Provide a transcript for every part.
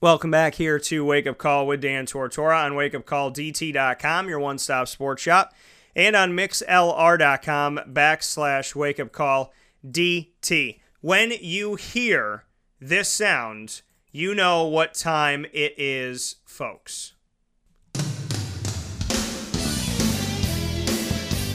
Welcome back here to Wake Up Call with Dan Tortora on wakeupcalldt.com, your one stop sports shop, and on mixlr.com backslash wake up call DT. When you hear this sound, you know what time it is, folks.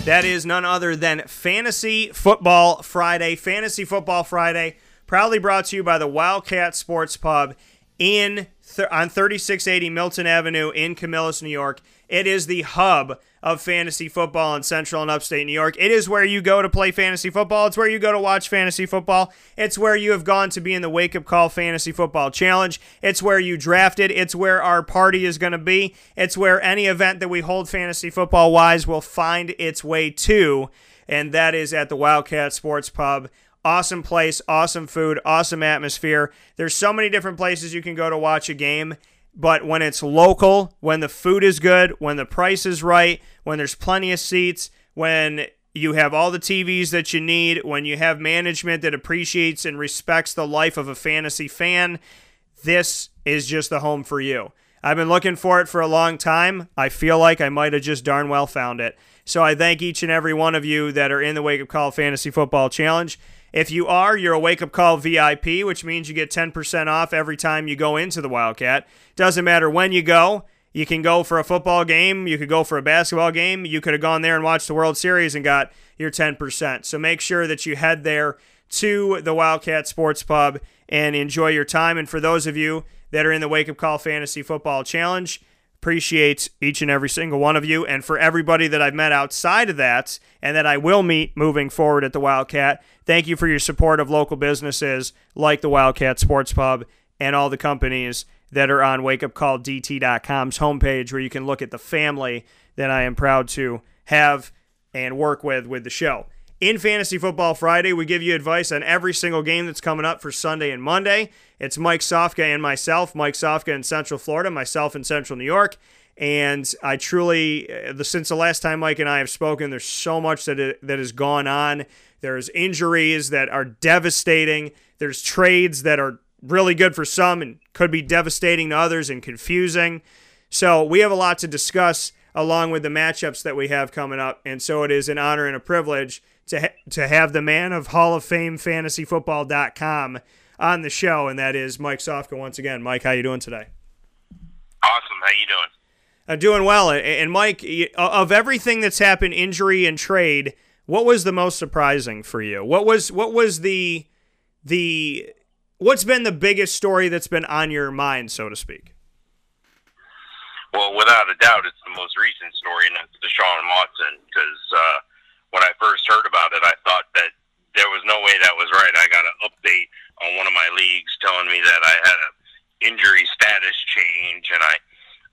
That is none other than Fantasy Football Friday. Fantasy Football Friday, proudly brought to you by the Wildcat Sports Pub in th- on 3680 Milton Avenue in Camillus, New York. It is the hub of fantasy football in central and upstate New York. It is where you go to play fantasy football. It's where you go to watch fantasy football. It's where you have gone to be in the Wake Up Call Fantasy Football Challenge. It's where you drafted. It's where our party is going to be. It's where any event that we hold fantasy football wise will find its way to. And that is at the Wildcat Sports Pub Awesome place, awesome food, awesome atmosphere. There's so many different places you can go to watch a game, but when it's local, when the food is good, when the price is right, when there's plenty of seats, when you have all the TVs that you need, when you have management that appreciates and respects the life of a fantasy fan, this is just the home for you. I've been looking for it for a long time. I feel like I might have just darn well found it. So I thank each and every one of you that are in the Wake Up Call Fantasy Football Challenge. If you are, you're a wake up call VIP, which means you get 10% off every time you go into the Wildcat. Doesn't matter when you go. You can go for a football game. You could go for a basketball game. You could have gone there and watched the World Series and got your 10%. So make sure that you head there to the Wildcat Sports Pub and enjoy your time. And for those of you that are in the Wake Up Call Fantasy Football Challenge, appreciate each and every single one of you. And for everybody that I've met outside of that and that I will meet moving forward at the Wildcat, thank you for your support of local businesses like the Wildcat Sports Pub and all the companies that are on wakeupcalldt.com's homepage where you can look at the family that I am proud to have and work with with the show. In Fantasy Football Friday, we give you advice on every single game that's coming up for Sunday and Monday. It's Mike Sofka and myself, Mike Sofka in Central Florida, myself in Central New York. And I truly, uh, since the last time Mike and I have spoken, there's so much that that has gone on. There's injuries that are devastating. There's trades that are really good for some and could be devastating to others and confusing. So we have a lot to discuss along with the matchups that we have coming up. And so it is an honor and a privilege to ha- to have the man of Hall of Fame fantasyfootball.com on the show, and that is Mike Sofka once again. Mike, how you doing today? Awesome. How you doing? I'm doing well. And Mike, of everything that's happened, injury and trade, what was the most surprising for you? What was what was the the what's been the biggest story that's been on your mind, so to speak? Well, without a doubt, it's the most recent story, and that's Deshaun Watson. Because uh, when I first heard about it, I thought that there was no way that was right. I got an update on one of my leagues telling me that I had an injury status change, and I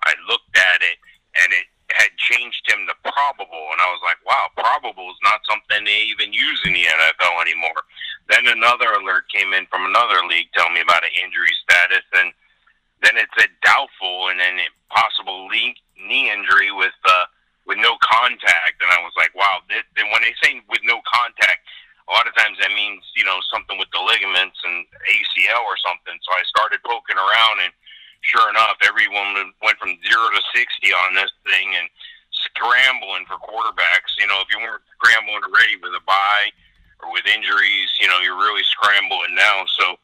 I looked at it, and it had changed him to probable, and I was like, wow, probable is not something they even use in the NFL anymore. Then another alert came in from another league telling me about an injury status, and then it said doubtful, and then possible knee injury with. Uh, with no contact, and I was like, wow. Then when they say with no contact, a lot of times that means you know something with the ligaments and ACL or something. So I started poking around, and sure enough, everyone went from zero to sixty on this thing, and scrambling for quarterbacks. You know, if you weren't scrambling already with a bye or with injuries, you know, you're really scrambling now. So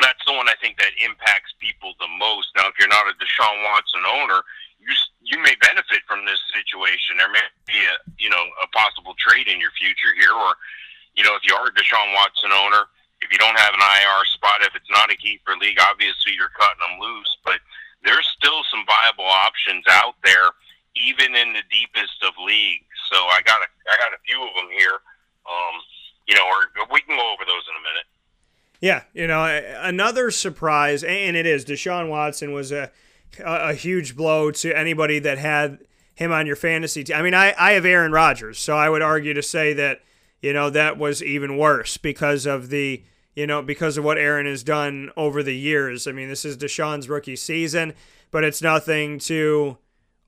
that's the one I think that impacts people the most. Now, if you're not a Deshaun Watson owner, you you may benefit from this situation. There may be a you know a possible trade in your future here, or you know if you are a Deshaun Watson owner, if you don't have an IR spot, if it's not a keeper league, obviously you're cutting them loose. But there's still some viable options out there, even in the deepest of leagues. So I got a I got a few of them here. Um, you know, or we can go over those in a minute. Yeah, you know, another surprise, and it is Deshaun Watson was a a, a huge blow to anybody that had him on your fantasy team. I mean, I, I have Aaron Rodgers, so I would argue to say that, you know, that was even worse because of the, you know, because of what Aaron has done over the years. I mean, this is Deshaun's rookie season, but it's nothing to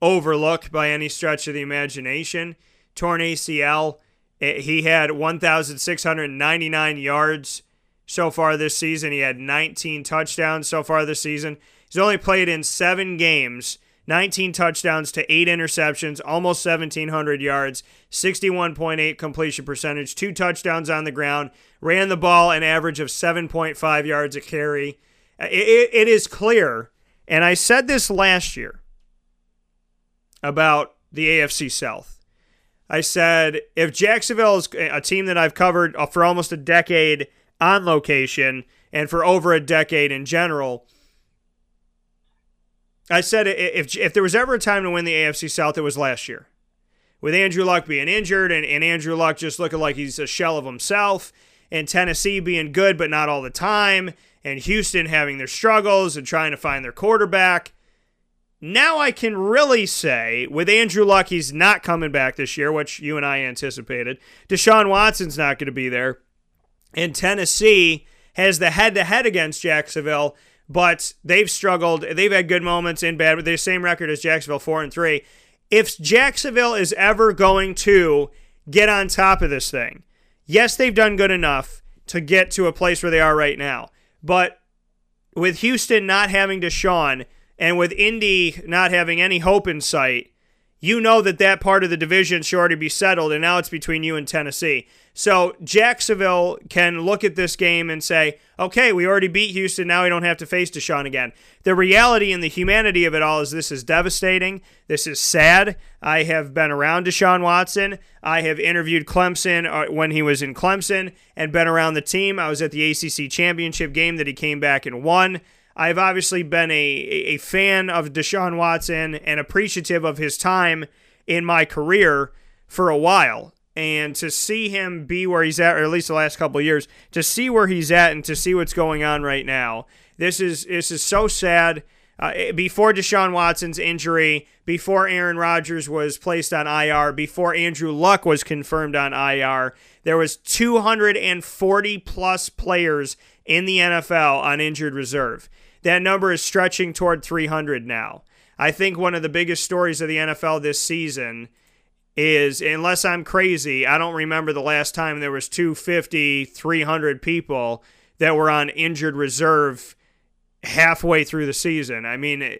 overlook by any stretch of the imagination. Torn ACL, eh, he had 1,699 yards so far this season. He had 19 touchdowns so far this season. He's only played in seven games, 19 touchdowns to eight interceptions, almost 1,700 yards, 61.8 completion percentage, two touchdowns on the ground, ran the ball an average of 7.5 yards a carry. it, it is clear, and I said this last year about the AFC South. I said if Jacksonville is a team that I've covered for almost a decade on location and for over a decade in general, I said if if there was ever a time to win the AFC South, it was last year. With Andrew Luck being injured and, and Andrew Luck just looking like he's a shell of himself, and Tennessee being good but not all the time, and Houston having their struggles and trying to find their quarterback. Now I can really say, with Andrew Luck, he's not coming back this year, which you and I anticipated. Deshaun Watson's not going to be there. And Tennessee has the head to head against Jacksonville, but they've struggled. They've had good moments in bad, they're the same record as Jacksonville, 4 and 3. If Jacksonville is ever going to get on top of this thing, yes, they've done good enough to get to a place where they are right now. But with Houston not having Deshaun, and with Indy not having any hope in sight, you know that that part of the division should already be settled, and now it's between you and Tennessee. So Jacksonville can look at this game and say, okay, we already beat Houston. Now we don't have to face Deshaun again. The reality and the humanity of it all is this is devastating. This is sad. I have been around Deshaun Watson. I have interviewed Clemson uh, when he was in Clemson and been around the team. I was at the ACC championship game that he came back and won. I've obviously been a, a fan of Deshaun Watson and appreciative of his time in my career for a while. And to see him be where he's at, or at least the last couple years, to see where he's at and to see what's going on right now, this is this is so sad. Uh, before Deshaun Watson's injury, before Aaron Rodgers was placed on IR, before Andrew Luck was confirmed on IR, there was 240 plus players in the NFL on injured reserve. That number is stretching toward 300 now. I think one of the biggest stories of the NFL this season is unless I'm crazy, I don't remember the last time there was 250, 300 people that were on injured reserve halfway through the season. I mean,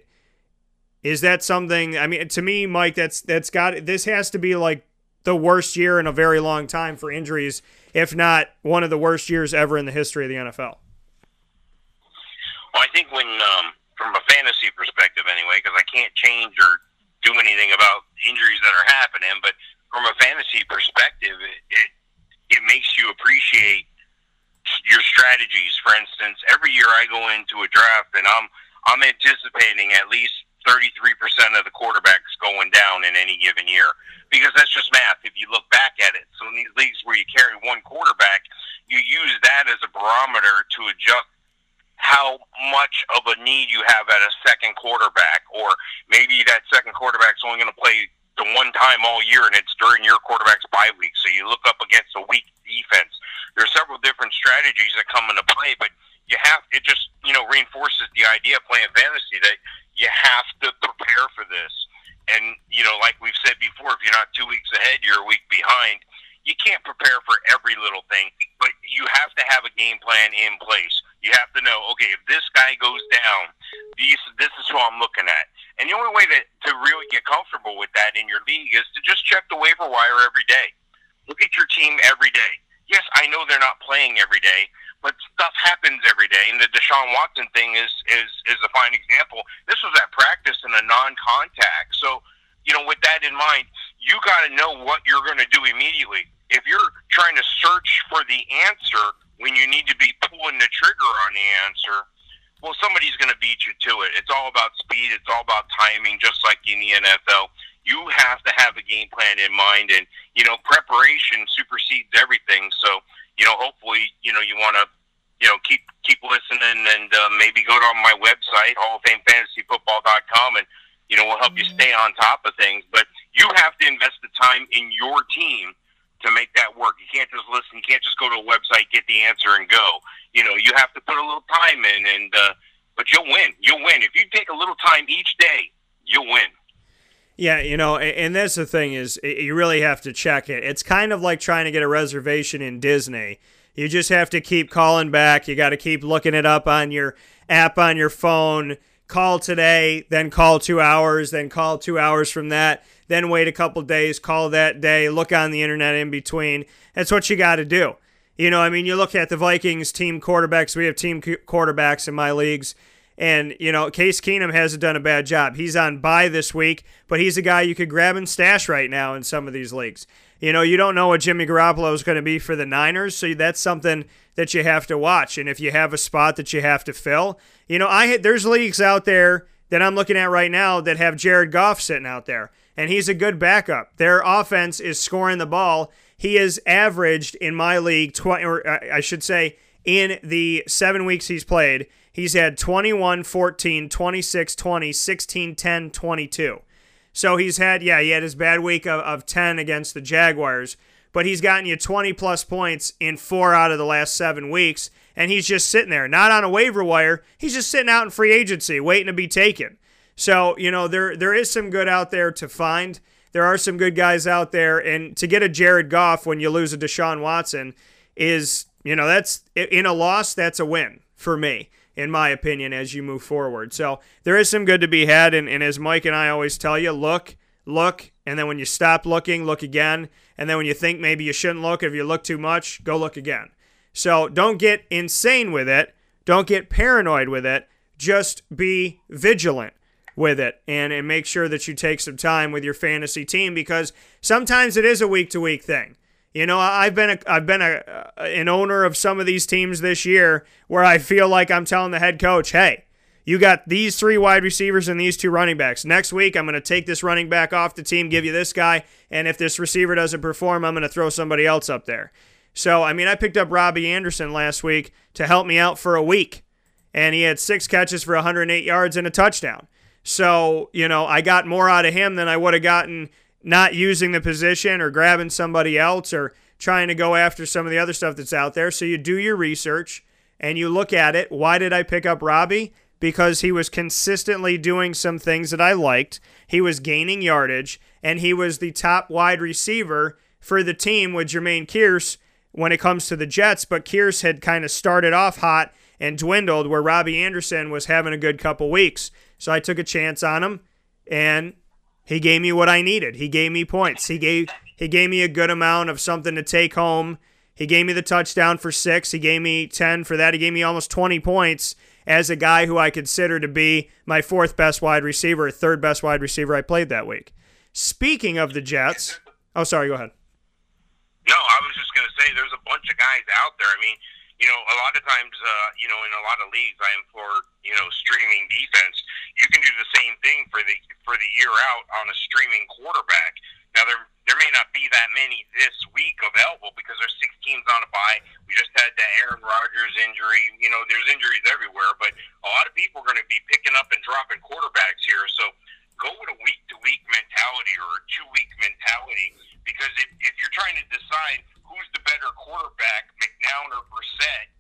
is that something I mean to me, Mike, that's that's got this has to be like the worst year in a very long time for injuries, if not one of the worst years ever in the history of the NFL. Well, I think when, um, from a fantasy perspective anyway, because I can't change or do anything about injuries that are happening, but from a fantasy perspective, it, it, makes you appreciate your strategies. For instance, every year I go into a draft and I'm I'm anticipating at least 33% of the quarterbacks going down in any given year because that's just math. If you look back at it, so in these leagues where you carry one quarterback, you use that as a barometer to adjust how much of a need you have at a second quarterback, or maybe that second quarterback's only going to play the one time all year, and it's during your quarterback's bye week. So you look up against a weak defense. There's several different strategies that come into play, but you have it just you know reinforces the idea of playing fantasy that you have to prepare for this. And you know, like we've said before, if you're not two weeks ahead, you're a week behind. You can't prepare for every little thing, but you have to have a game plan in place you have to know, okay, if this guy goes down, these, this is who I'm looking at. And the only way that to really get comfortable with that in your league is to just check the waiver wire every day. Look at your team every day. Yes, I know they're not playing every day, but stuff happens every day. And the Deshaun Watson thing is is is a fine example. This was at practice in a non-contact. So, you know, with that in mind, you got to know what you're going to do immediately. If you're trying to search for the answer when you need to be pulling the trigger on the answer, well, somebody's going to beat you to it. It's all about speed. It's all about timing, just like in the NFL. You have to have a game plan in mind, and you know preparation supersedes everything. So you know, hopefully, you know, you want to, you know, keep keep listening, and uh, maybe go to my website, Hall of Fame Fantasy Football.com, and you know, we'll help you stay on top of things. But you have to invest the time in your team to make that work. You can't just listen. You can't just go to a website, get the answer, and go. You know, you have to put a little time in, and uh, but you'll win. You'll win if you take a little time each day. You'll win. Yeah, you know, and that's the thing is, you really have to check it. It's kind of like trying to get a reservation in Disney. You just have to keep calling back. You got to keep looking it up on your app on your phone. Call today, then call two hours, then call two hours from that, then wait a couple days, call that day, look on the internet in between. That's what you got to do. You know, I mean, you look at the Vikings team quarterbacks. We have team quarterbacks in my leagues. And, you know, Case Keenum hasn't done a bad job. He's on bye this week, but he's a guy you could grab and stash right now in some of these leagues. You know, you don't know what Jimmy Garoppolo is going to be for the Niners, so that's something that you have to watch. And if you have a spot that you have to fill, you know, I there's leagues out there that I'm looking at right now that have Jared Goff sitting out there, and he's a good backup. Their offense is scoring the ball. He has averaged in my league, 20, or uh, I should say, in the seven weeks he's played, he's had 21, 14, 26, 20, 16, 10, 22. So he's had, yeah, he had his bad week of, of 10 against the Jaguars, but he's gotten you 20 plus points in four out of the last seven weeks, and he's just sitting there, not on a waiver wire. He's just sitting out in free agency, waiting to be taken. So you know there there is some good out there to find. There are some good guys out there, and to get a Jared Goff when you lose a Deshaun Watson is you know that's in a loss that's a win for me in my opinion, as you move forward. So there is some good to be had. And, and as Mike and I always tell you, look, look, and then when you stop looking, look again. And then when you think maybe you shouldn't look, if you look too much, go look again. So don't get insane with it. Don't get paranoid with it. Just be vigilant with it and, and make sure that you take some time with your fantasy team because sometimes it is a week to week thing. You know, I've been a, I've been a, an owner of some of these teams this year where I feel like I'm telling the head coach, "Hey, you got these three wide receivers and these two running backs. Next week, I'm going to take this running back off the team, give you this guy, and if this receiver doesn't perform, I'm going to throw somebody else up there." So, I mean, I picked up Robbie Anderson last week to help me out for a week, and he had six catches for 108 yards and a touchdown. So, you know, I got more out of him than I would have gotten not using the position or grabbing somebody else or trying to go after some of the other stuff that's out there. So you do your research and you look at it. Why did I pick up Robbie? Because he was consistently doing some things that I liked. He was gaining yardage and he was the top wide receiver for the team with Jermaine Kearse when it comes to the Jets. But Kearse had kind of started off hot and dwindled where Robbie Anderson was having a good couple weeks. So I took a chance on him and he gave me what I needed. He gave me points. He gave he gave me a good amount of something to take home. He gave me the touchdown for 6. He gave me 10 for that. He gave me almost 20 points as a guy who I consider to be my fourth best wide receiver, third best wide receiver I played that week. Speaking of the Jets, oh sorry, go ahead. No, I was just going to say there's a bunch of guys out there. I mean, you know, a lot of times, uh, you know, in a lot of leagues, I am for you know, streaming defense. You can do the same thing for the for the year out on a streaming quarterback. Now there there may not be that many this week available because there's six teams on a bye. We just had the Aaron Rodgers injury. You know, there's injuries everywhere, but a lot of people are going to be picking up and dropping quarterbacks here. So go with a week to week mentality or a two week mentality because if, if you're trying to decide who's the better quarterback, McCown or Brissett,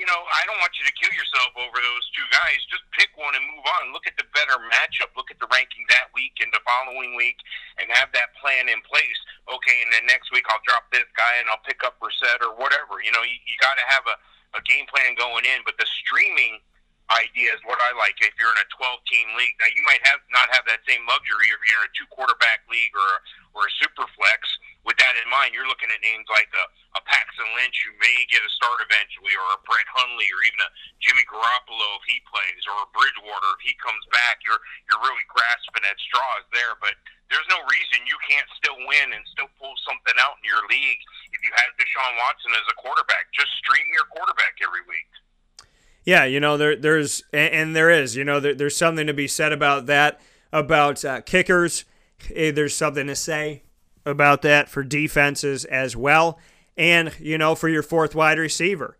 you know, I don't want you to kill yourself over those two guys. Just pick one and move on. Look at the better matchup. Look at the ranking that week and the following week, and have that plan in place. Okay, and then next week I'll drop this guy and I'll pick up Brissett or whatever. You know, you, you got to have a, a game plan going in. But the streaming idea is what I like. If you're in a 12 team league, now you might have not have that same luxury if you're in a two quarterback league or or a super flex. With that in mind, you're looking at names like a, a Paxton Lynch who may get a start eventually, or a Brett Hundley, or even a Jimmy Garoppolo if he plays, or a Bridgewater if he comes back. You're you're really grasping at straws there, but there's no reason you can't still win and still pull something out in your league if you have Deshaun Watson as a quarterback. Just stream your quarterback every week. Yeah, you know there there's and there is you know there, there's something to be said about that about uh, kickers. Eh, there's something to say about that for defenses as well, and you know for your fourth wide receiver,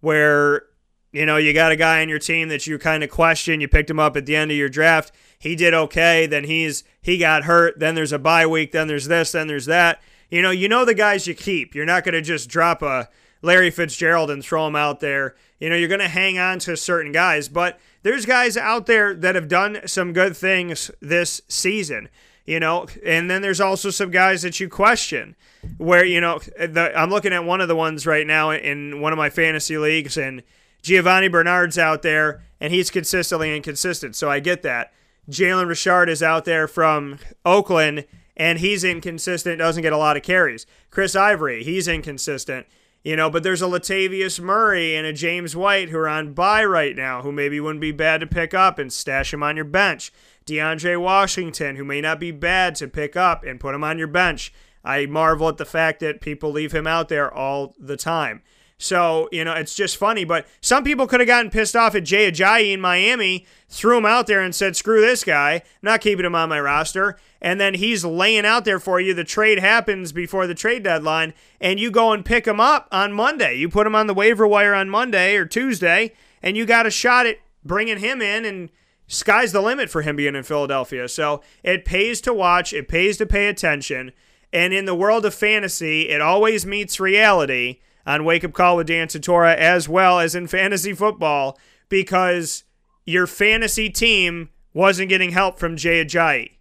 where you know you got a guy on your team that you kind of question. You picked him up at the end of your draft. He did okay. Then he's he got hurt. Then there's a bye week. Then there's this. Then there's that. You know you know the guys you keep. You're not going to just drop a Larry Fitzgerald and throw him out there. You know, you're going to hang on to certain guys, but there's guys out there that have done some good things this season. You know, and then there's also some guys that you question where, you know, the, I'm looking at one of the ones right now in one of my fantasy leagues, and Giovani Bernard's out there, and he's consistently inconsistent. So I get that. Jalen Richard is out there from Oakland, and he's inconsistent, doesn't get a lot of carries. Chris Ivory, he's inconsistent. You know, but there's a Latavius Murray and a James White who are on bye right now, who maybe wouldn't be bad to pick up and stash him on your bench. DeAndre Washington, who may not be bad to pick up and put him on your bench. I marvel at the fact that people leave him out there all the time. So, you know, it's just funny. But some people could have gotten pissed off at Jay Ajayi in Miami, threw him out there and said, screw this guy, not keeping him on my roster. And then he's laying out there for you. The trade happens before the trade deadline, and you go and pick him up on Monday. You put him on the waiver wire on Monday or Tuesday, and you got a shot at bringing him in, and sky's the limit for him being in Philadelphia. So it pays to watch, it pays to pay attention. And in the world of fantasy, it always meets reality on Wake Up Call with Dan Tortora as well as in fantasy football because your fantasy team wasn't getting help from Jay Ajayi.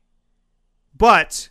But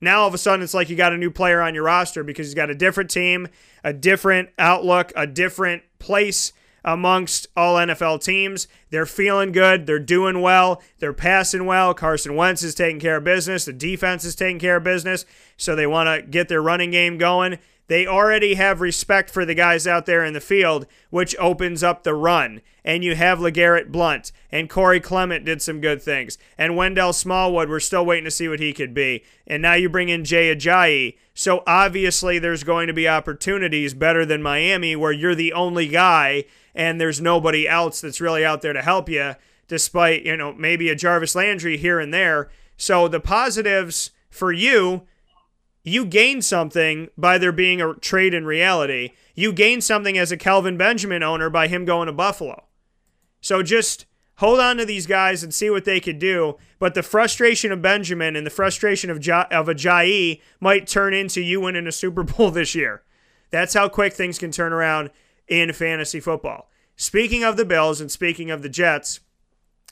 now all of a sudden it's like you got a new player on your roster because he's got a different team, a different outlook, a different place amongst all NFL teams. They're feeling good. They're doing well. They're passing well. Carson Wentz is taking care of business. The defense is taking care of business. So they want to get their running game going. They already have respect for the guys out there in the field, which opens up the run. And you have LeGarrette Blunt, and Corey Clement did some good things. And Wendell Smallwood, we're still waiting to see what he could be. And now you bring in Jay Ajayi. So obviously, there's going to be opportunities better than Miami where you're the only guy and there's nobody else that's really out there to help you, despite, you know, maybe a Jarvis Landry here and there. So the positives for you you gain something by there being a trade in reality. You gain something as a Kelvin Benjamin owner by him going to Buffalo. So just hold on to these guys and see what they could do. But the frustration of Benjamin and the frustration of, ja- of Ajayi might turn into you winning a Super Bowl this year. That's how quick things can turn around in fantasy football. Speaking of the Bills and speaking of the Jets,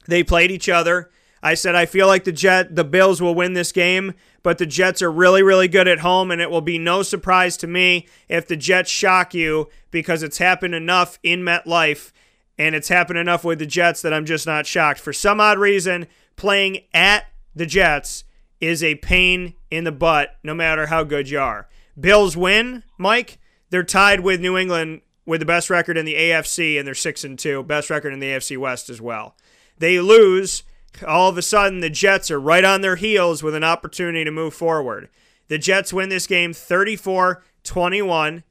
they played each other. I said I feel like the Jet the Bills will win this game, but the Jets are really really good at home and it will be no surprise to me if the Jets shock you because it's happened enough in MetLife and it's happened enough with the Jets that I'm just not shocked. For some odd reason, playing at the Jets is a pain in the butt no matter how good you are. Bills win, Mike. They're tied with New England with the best record in the AFC and they're 6 and 2, best record in the AFC West as well. They lose all of a sudden the Jets are right on their heels with an opportunity to move forward. The Jets win this game 34 21.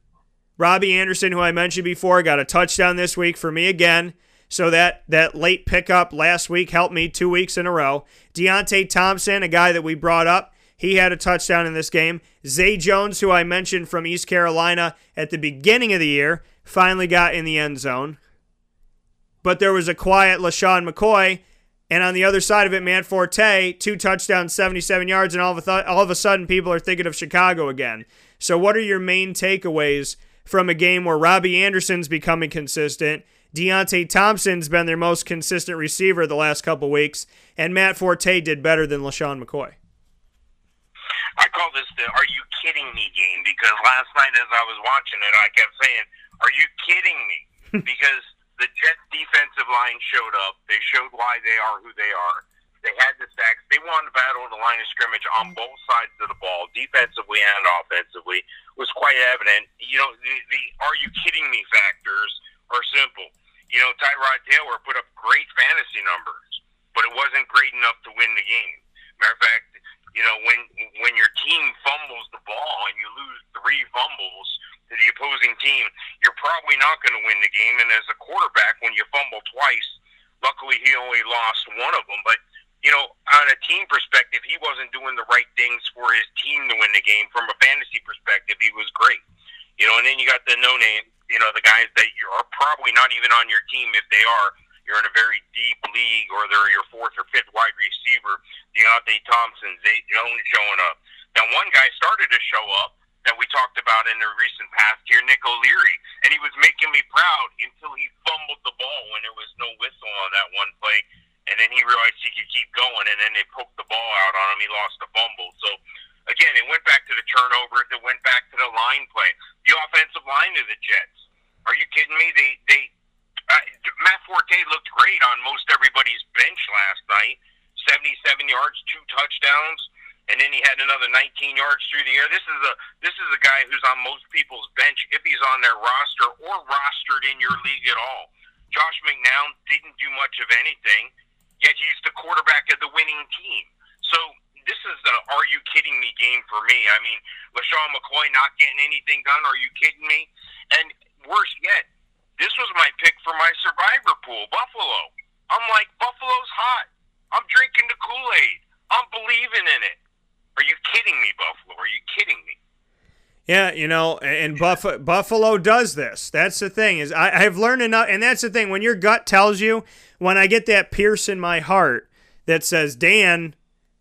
Robbie Anderson, who I mentioned before, got a touchdown this week for me again. So that, that late pickup last week helped me two weeks in a row. Deonte Thompson, a guy that we brought up, he had a touchdown in this game. Zay Jones, who I mentioned from East Carolina at the beginning of the year, finally got in the end zone. But there was a quiet LeSean McCoy and on the other side of it, Matt Forte, two touchdowns, 77 yards, and all of, a th- all of a sudden people are thinking of Chicago again. So, what are your main takeaways from a game where Robbie Anderson's becoming consistent? Deonte Thompson's been their most consistent receiver the last couple weeks, and Matt Forte did better than LeSean McCoy. I call this the "Are you kidding me?" game because last night as I was watching it, I kept saying, "Are you kidding me?" because the Jets defensive line showed up. They showed why they are who they are. They had the sacks. They won the battle of the line of scrimmage on both sides of the ball, defensively and offensively. It was quite evident. You know, the, the "Are you kidding me?" factors are simple. You know, Tyrod Taylor put up great fantasy numbers, but it wasn't great enough to win the game. Matter of fact, you know, when when your team fumbles the ball and you lose three fumbles, to the opposing team, you're probably not going to win the game. And as a quarterback, when you fumble twice, luckily he only lost one of them. But you know, on a team perspective, he wasn't doing the right things for his team to win the game. From a fantasy perspective, he was great. You know, and then you got the no name, you know, the guys that you are probably not even on your team if they are. You're in a very deep league, or they're your fourth or fifth wide receiver. Deonte Thompson, Zay Jones showing up. Now, one guy started to show up, that we talked about in the recent past here, Nick O'Leary, and he was making me proud until he fumbled the ball when there was no whistle on that one play, and then he realized he could keep going, and then they poked the ball out on him. He lost a fumble. So again, it went back to the turnovers. It went back to the line play. The offensive line of the Jets. Are you kidding me? They they uh, Matt Forte looked great on most everybody's bench last night. 77 yards, two touchdowns, and then he had another 19 yards through the air. This is a this is a guy who's on most people's bench if he's on their roster or rostered in your league at all. Josh McCown didn't do much of anything, yet he's the quarterback of the winning team. So this is the are you kidding me game for me. I mean, LeSean McCoy not getting anything done. Are you kidding me? And worse yet, this was my pick for my survivor pool, Buffalo. I'm like, Buffalo's hot. I'm drinking the Kool Aid. I'm believing in it. Are you kidding me, Buffalo? Are you kidding me? Yeah, you know, and Buff- Buffalo does this. That's the thing is I, I've learned enough, and that's the thing. When your gut tells you, when I get that pierce in my heart that says, Dan,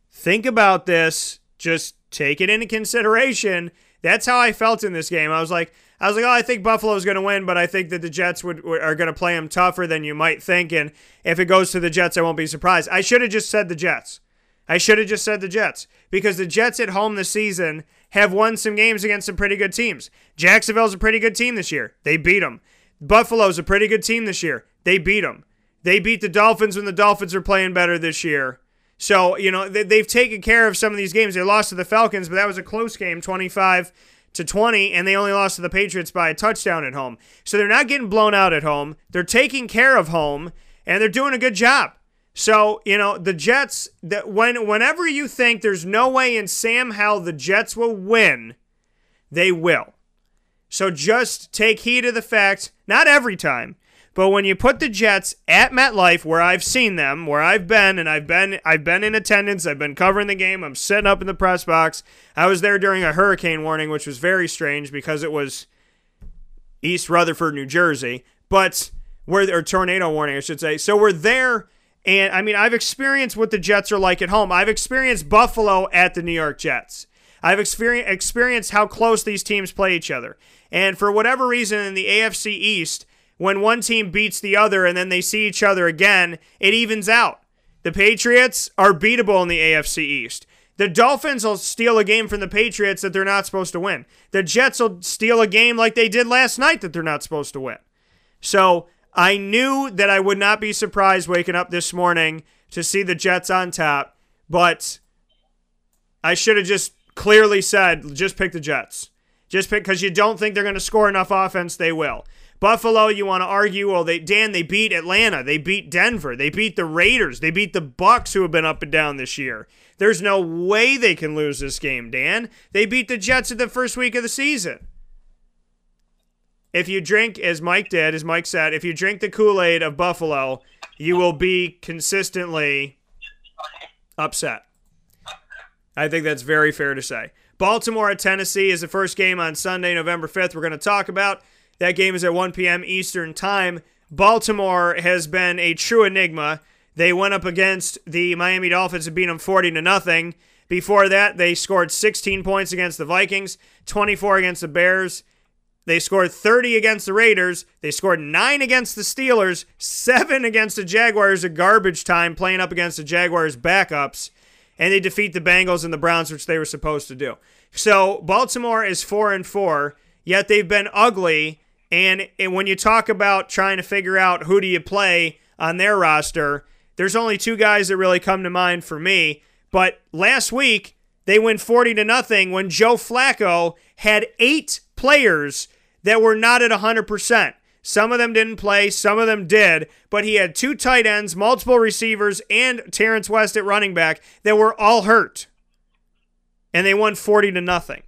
think about this, just take it into consideration. That's how I felt in this game. I was like, I was like, oh, I think Buffalo's going to win, but I think that the Jets would are going to play them tougher than you might think. And if it goes to the Jets, I won't be surprised. I should have just said the Jets. I should have just said the Jets because the Jets at home this season have won some games against some pretty good teams. Jacksonville's a pretty good team this year. They beat them. Buffalo's a pretty good team this year. They beat them. They beat the Dolphins when the Dolphins are playing better this year. So, you know, they, have taken care of some of these games. They lost to the Falcons, but that was a close game, 25 to 20, and they only lost to the Patriots by a touchdown at home. So they're not getting blown out at home. They're taking care of home, and they're doing a good job. So, you know, the Jets that when whenever you think there's no way in Sam Hill the Jets will win, they will. So just take heed of the fact, not every time, but when you put the Jets at MetLife where I've seen them, where I've been and I've been I've been in attendance, I've been covering the game, I'm sitting up in the press box. I was there during a hurricane warning, which was very strange because it was East Rutherford, New Jersey, but we're or tornado warning, I should say. So we're there and I mean, I've experienced what the Jets are like at home. I've experienced Buffalo at the New York Jets. I've experienced how close these teams play each other. And for whatever reason in the AFC East, when one team beats the other and then they see each other again, it evens out. The Patriots are beatable in the AFC East. The Dolphins will steal a game from the Patriots that they're not supposed to win. The Jets will steal a game like they did last night that they're not supposed to win. So I knew that I would not be surprised waking up this morning to see the Jets on top, but I should have just clearly said, just pick the Jets. Just pick because you don't think they're going to score enough offense, they will. Buffalo, you want to argue? Well, they Dan, they beat Atlanta, they beat Denver, they beat the Raiders, they beat the Bucks, who have been up and down this year. There's no way they can lose this game, Dan. They beat the Jets at the first week of the season if you drink, as Mike did, as Mike said, if you drink the Kool Aid of Buffalo, you will be consistently upset. I think that's very fair to say. Baltimore at Tennessee is the first game on Sunday, November 5th. We're going to talk about. That game is at 1 p.m. Eastern Time. Baltimore has been a true enigma. They went up against the Miami Dolphins and beat them 40 to nothing. Before that, they scored 16 points against the Vikings, 24 against the Bears, they scored 30 against the Raiders. They scored 9 against the Steelers, 7 against the Jaguars at garbage time, playing up against the Jaguars' backups. And they defeat the Bengals and the Browns, which they were supposed to do. So Baltimore is 4 and 4, yet they've been ugly. And, and when you talk about trying to figure out who do you play on their roster, there's only two guys that really come to mind for me. But last week, they went 40 to nothing when Joe Flacco had eight players that were not at 100%. Some of them didn't play, some of them did, but he had two tight ends, multiple receivers, and Terrence West at running back that were all hurt. And they won 40 to nothing.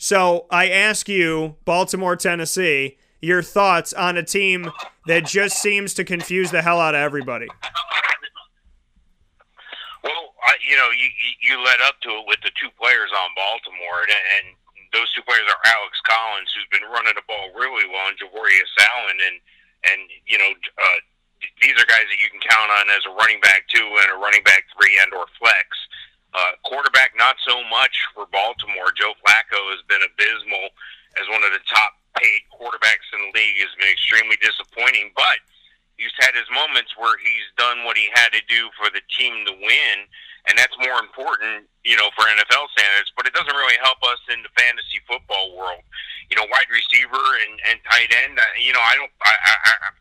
So I ask you, Baltimore, Tennessee, your thoughts on a team that just seems to confuse the hell out of everybody. Well, I, you know, you, you led up to it with the two players on Baltimore, and, and those two players are Alex Collins, who's been running the ball really well, and Javorius Allen, and and you know uh, these are guys that you can count on as a running back two and a running back three and or flex. Uh, quarterback, not so much for Baltimore. Joe Flacco has been abysmal as one of the top paid quarterbacks in the league. Has been extremely disappointing, but he's had his moments where he's done what he had to do for the team to win. and that's more important, you know, for NFL standards. But it doesn't really help us in the fantasy football world. You know, wide receiver and, and tight end. Uh, you know, I don't. I, I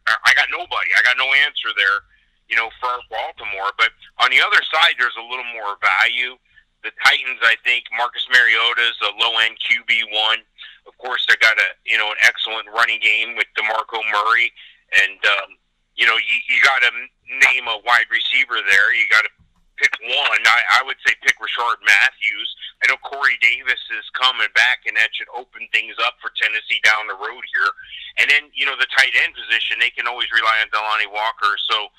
I I got nobody. I got no answer there. You know, for Baltimore. But on the other side, there's a little more value. The Titans, I think, Marcus Mariota is a low end QB one. Of course, they got a you know an excellent running game with DeMarco Murray, and um, you know you, you got to name a wide receiver there. You got to pick one. I, I would say pick Rishard Matthews. I know Corey Davis is coming back, and that should open things up for Tennessee down the road here. And then, you know, the tight end position, they can always rely on Delanie Walker. So,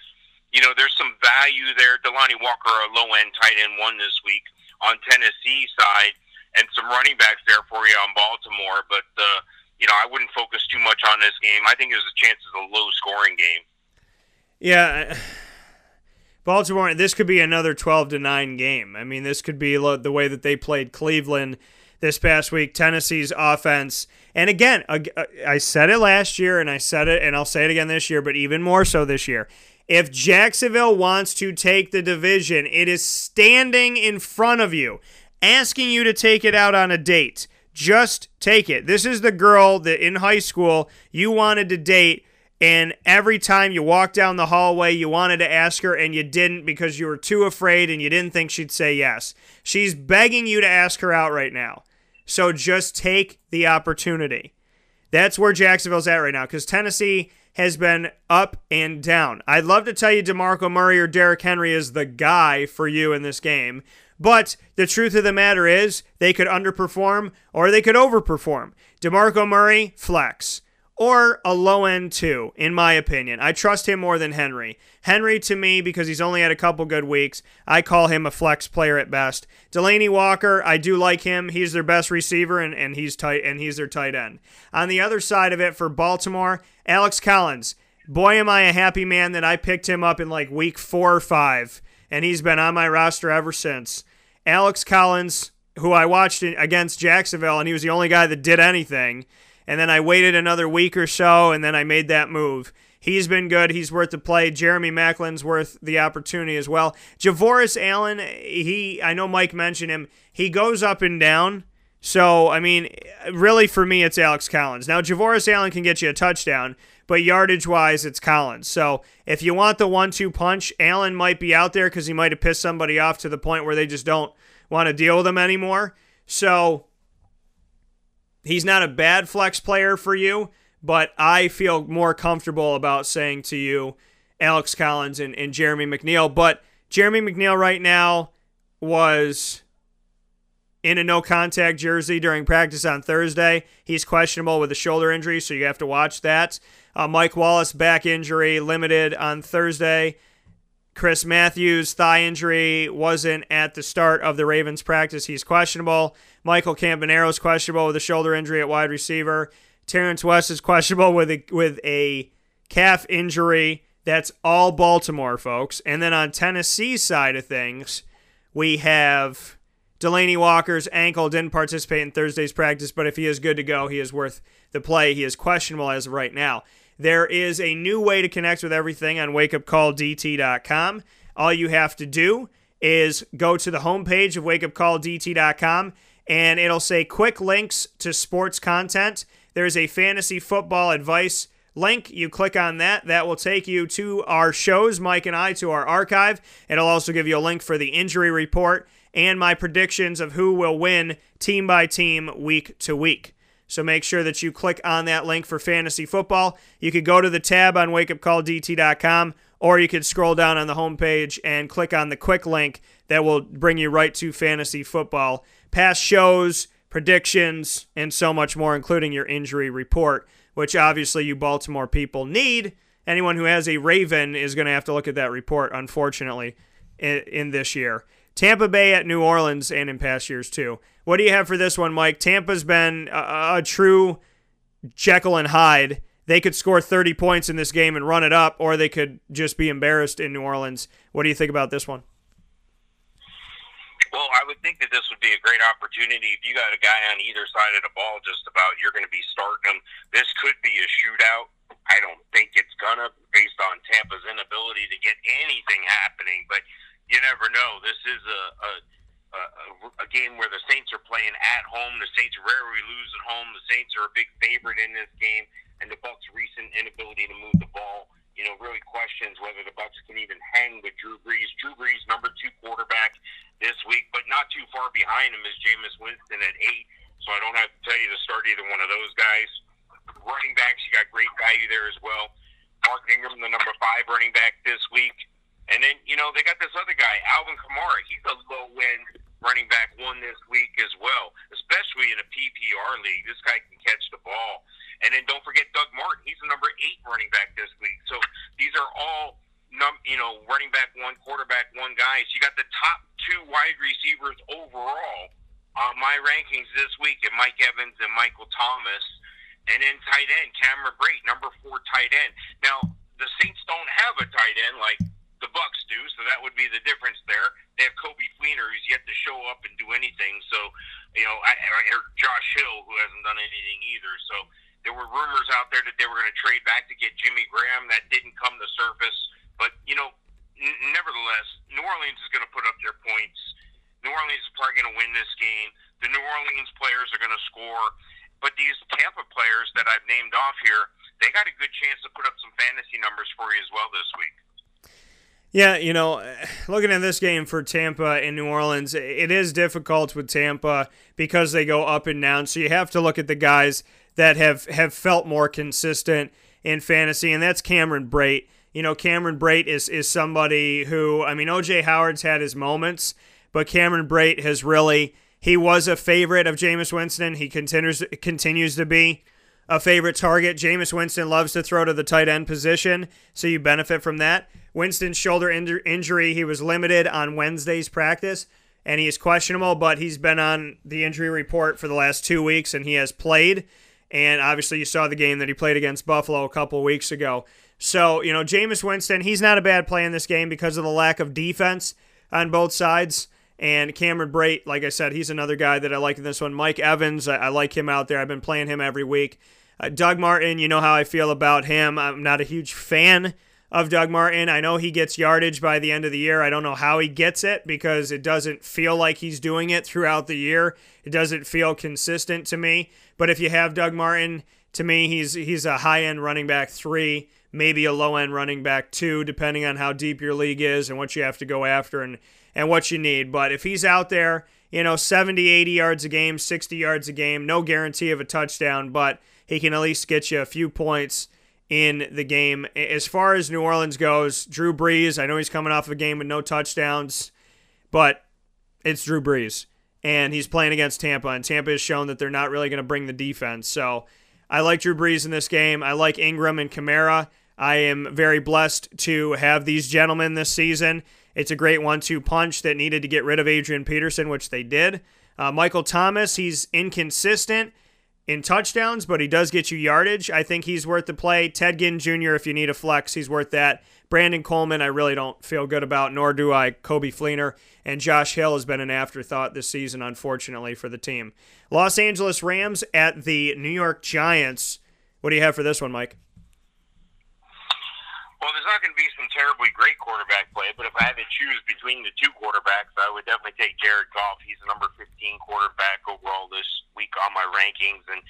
you know, there's some value there. Delanie Walker, a low end tight end one this week on Tennessee side, and some running backs there for you on Baltimore. But, uh, you know, I wouldn't focus too much on this game. I think there's a chance it's a low scoring game. Yeah. Baltimore, this could be another 12 to 9 game. I mean, this could be the way that they played Cleveland this past week. Tennessee's offense, and again, I said it last year, and I said it, and I'll say it again this year, but even more so this year. If Jacksonville wants to take the division, it is standing in front of you, asking you to take it out on a date. Just take it. This is the girl that in high school you wanted to date and every time you walked down the hallway, you wanted to ask her and you didn't because you were too afraid and you didn't think she'd say yes. She's begging you to ask her out right now. So just take the opportunity. That's where Jacksonville's at right now because Tennessee has been up and down. I'd love to tell you DeMarco Murray or Derrick Henry is the guy for you in this game. But the truth of the matter is, they could underperform or they could overperform. DeMarco Murray, flex or a low end two, in my opinion. I trust him more than Henry. Henry, to me, because he's only had a couple good weeks, I call him a flex player at best. Delanie Walker, I do like him. He's their best receiver, and, and he's tight, and he's their tight end. On the other side of it, for Baltimore, Alex Collins. Boy, am I a happy man that I picked him up in like week four or five, and he's been on my roster ever since. Alex Collins, who I watched against Jacksonville, and he was the only guy that did anything and then I waited another week or so, and then I made that move. He's been good. He's worth the play. Jeremy Maclin's worth the opportunity as well. Javorius Allen, he I know Mike mentioned him. He goes up and down. So, I mean, really for me, it's Alex Collins. Now, Javorius Allen can get you a touchdown, but yardage wise, it's Collins. So, if you want the one two punch, Allen might be out there because he might have pissed somebody off to the point where they just don't want to deal with him anymore. So, He's not a bad flex player for you, but I feel more comfortable about saying to you Alex Collins and, and Jeremy Maclin. But Jeremy Maclin right now was in a no contact jersey during practice on Thursday. He's questionable with a shoulder injury, so you have to watch that. Uh, Mike Wallace, back injury, limited on Thursday. Chris Matthews, thigh injury, wasn't at the start of the Ravens practice. He's questionable. Michael Campanaro is questionable with a shoulder injury at wide receiver. Terrence West is questionable with a, with a calf injury. That's all Baltimore, folks. And then on Tennessee's side of things, we have Delanie Walker's ankle didn't participate in Thursday's practice, but if he is good to go, he is worth the play. He is questionable as of right now. There is a new way to connect with everything on wakeupcalldt.com. All you have to do is go to the homepage of wakeupcalldt.com and it'll say quick links to sports content. There's a fantasy football advice link. You click on that, that will take you to our shows, Mike and I, to our archive. It'll also give you a link for the injury report and my predictions of who will win team by team, week to week. So make sure that you click on that link for fantasy football. You could go to the tab on wakeupcalldt.com or you could scroll down on the homepage and click on the quick link that will bring you right to fantasy football past shows, predictions, and so much more, including your injury report, which obviously you Baltimore people need. Anyone who has a Raven is going to have to look at that report, unfortunately, in, in this year. Tampa Bay at New Orleans and in past years too. What do you have for this one, Mike? Tampa's been a, a true Jekyll and Hyde. They could score 30 points in this game and run it up, or they could just be embarrassed in New Orleans. What do you think about this one? Well, I would think that this would be a great opportunity if you got a guy on either side of the ball. Just about you're going to be starting him. This could be a shootout. I don't think it's gonna, based on Tampa's inability to get anything happening. But you never know. This is a, a a, a game where the Saints are playing at home. The Saints rarely lose at home. The Saints are a big favorite in this game, and the Bucks' recent inability to move the ball, you know, really questions whether the Bucks can even hang with Drew Brees. Drew Brees, number two quarterback this week, but not too far behind him is Jameis Winston at eight. So I don't have to tell you to start either one of those guys. Running backs, you got great value there as well. Mark Ingram, the number five running back this week. And then, you know, they got this other guy, Alvin Kamara. He's a low end running back one this week as well, especially in a PPR league. This guy can catch the ball. And then don't forget Doug Martin. He's the number eight running back this week. So these are all, num- you know, running back one, quarterback one guys. You got the top two wide receivers overall on my rankings this week and Mike Evans and Michael Thomas. And then tight end, Cameron Brate, number four tight end. Now, the Saints don't have a tight end like the Bucks do, so that would be the difference there. They have Coby Fleener, who's yet to show up and do anything. So, you know, I, or Josh Hill, who hasn't done anything either. So there were rumors out there that they were going to trade back to get Jimmy Graham. That didn't come to surface. But you know, n- nevertheless, New Orleans is going to put up their points. New Orleans is probably going to win this game. The New Orleans players are going to score. But these Tampa players that I've named off here, they got a good chance to put up some fantasy numbers for you as well this week. Yeah, you know, looking at this game for Tampa and New Orleans, it is difficult with Tampa because they go up and down. So you have to look at the guys that have, have felt more consistent in fantasy, and that's Cameron Brate. You know, Cameron Brate is, is somebody who, I mean, OJ Howard's had his moments, but Cameron Brate has really, he was a favorite of Jameis Winston. He continues, continues to be a favorite target. Jameis Winston loves to throw to the tight end position, so you benefit from that. Winston's shoulder in- injury, he was limited on Wednesday's practice, and he is questionable, but he's been on the injury report for the last two weeks, and he has played. And obviously, you saw the game that he played against Buffalo a couple weeks ago. So, you know, Jameis Winston, he's not a bad play in this game because of the lack of defense on both sides. And Cameron Brate, like I said, he's another guy that I like in this one. Mike Evans, I, I like him out there. I've been playing him every week. Uh, Doug Martin, you know how I feel about him. I'm not a huge fan of Doug Martin. I know he gets yardage by the end of the year. I don't know how he gets it because it doesn't feel like he's doing it throughout the year. It doesn't feel consistent to me. But if you have Doug Martin, to me, he's he's a high end running back three, maybe a low end running back two, depending on how deep your league is and what you have to go after and, and what you need. But if he's out there, you know, 70, 80 yards a game, 60 yards a game, no guarantee of a touchdown, but he can at least get you a few points in the game. As far as New Orleans goes, Drew Brees, I know he's coming off a game with no touchdowns, but it's Drew Brees. And he's playing against Tampa, and Tampa has shown that they're not really going to bring the defense. So I like Drew Brees in this game. I like Ingram and Kamara. I am very blessed to have these gentlemen this season. It's a great one two punch that needed to get rid of Adrian Peterson, which they did. Uh, Michael Thomas, he's inconsistent in touchdowns, but he does get you yardage. I think he's worth the play. Ted Ginn Jr., if you need a flex, he's worth that. Brandon Coleman, I really don't feel good about, nor do I. Coby Fleener and Josh Hill has been an afterthought this season, unfortunately, for the team. Los Angeles Rams at the New York Giants. What do you have for this one, Mike? Well, there's not going to be some terribly great quarterback play, but if I had to choose between the two quarterbacks, I would definitely take Jared Goff. He's the number 15 quarterback overall this week on my rankings, and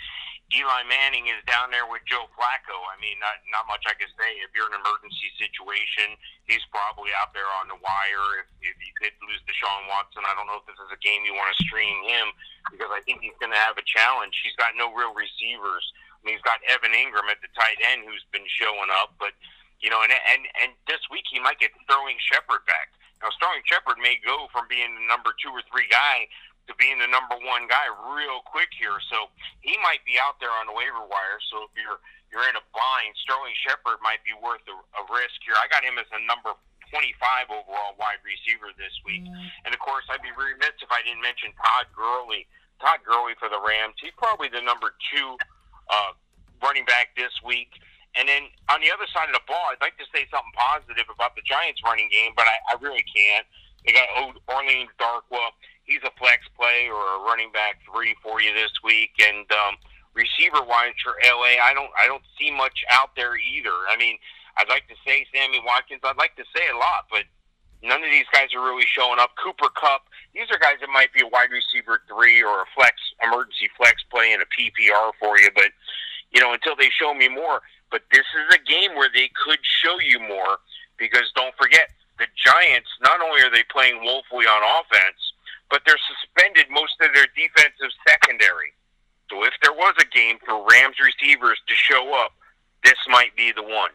Eli Manning is down there with Joe Flacco. I mean, not not much I can say. If you're in an emergency situation, he's probably out there on the wire. If, if you could lose Deshaun Watson, I don't know if this is a game you want to stream him because I think he's going to have a challenge. He's got no real receivers. I mean, he's got Evan Engram at the tight end who's been showing up, but you know, and and and this week he might get Sterling Shepard back. Now Sterling Shepard may go from being the number two or three guy to being the number one guy real quick here. So he might be out there on the waiver wire. So if you're you're in a bind, Sterling Shepard might be worth a, a risk here. I got him as a number 25 overall wide receiver this week. Mm-hmm. And of course, I'd be remiss if I didn't mention Todd Gurley. Todd Gurley for the Rams. He's probably the number two uh, running back this week. And then on the other side of the ball, I'd like to say something positive about the Giants running game, but I, I really can't. They got Orleans Darkwa. He's a flex play or a running back three for you this week. And um, receiver wise for LA, I don't I don't see much out there either. I mean, I'd like to say Sammy Watkins. I'd like to say a lot, but None of these guys are really showing up. Cooper Kupp, these are guys that might be a wide receiver three or a flex, emergency flex play in a PPR for you, but you know until they show me more. But this is a game where they could show you more because don't forget the Giants. Not only are they playing woefully on offense, but they're suspended most of their defensive secondary. So if there was a game for Rams receivers to show up, this might be the one.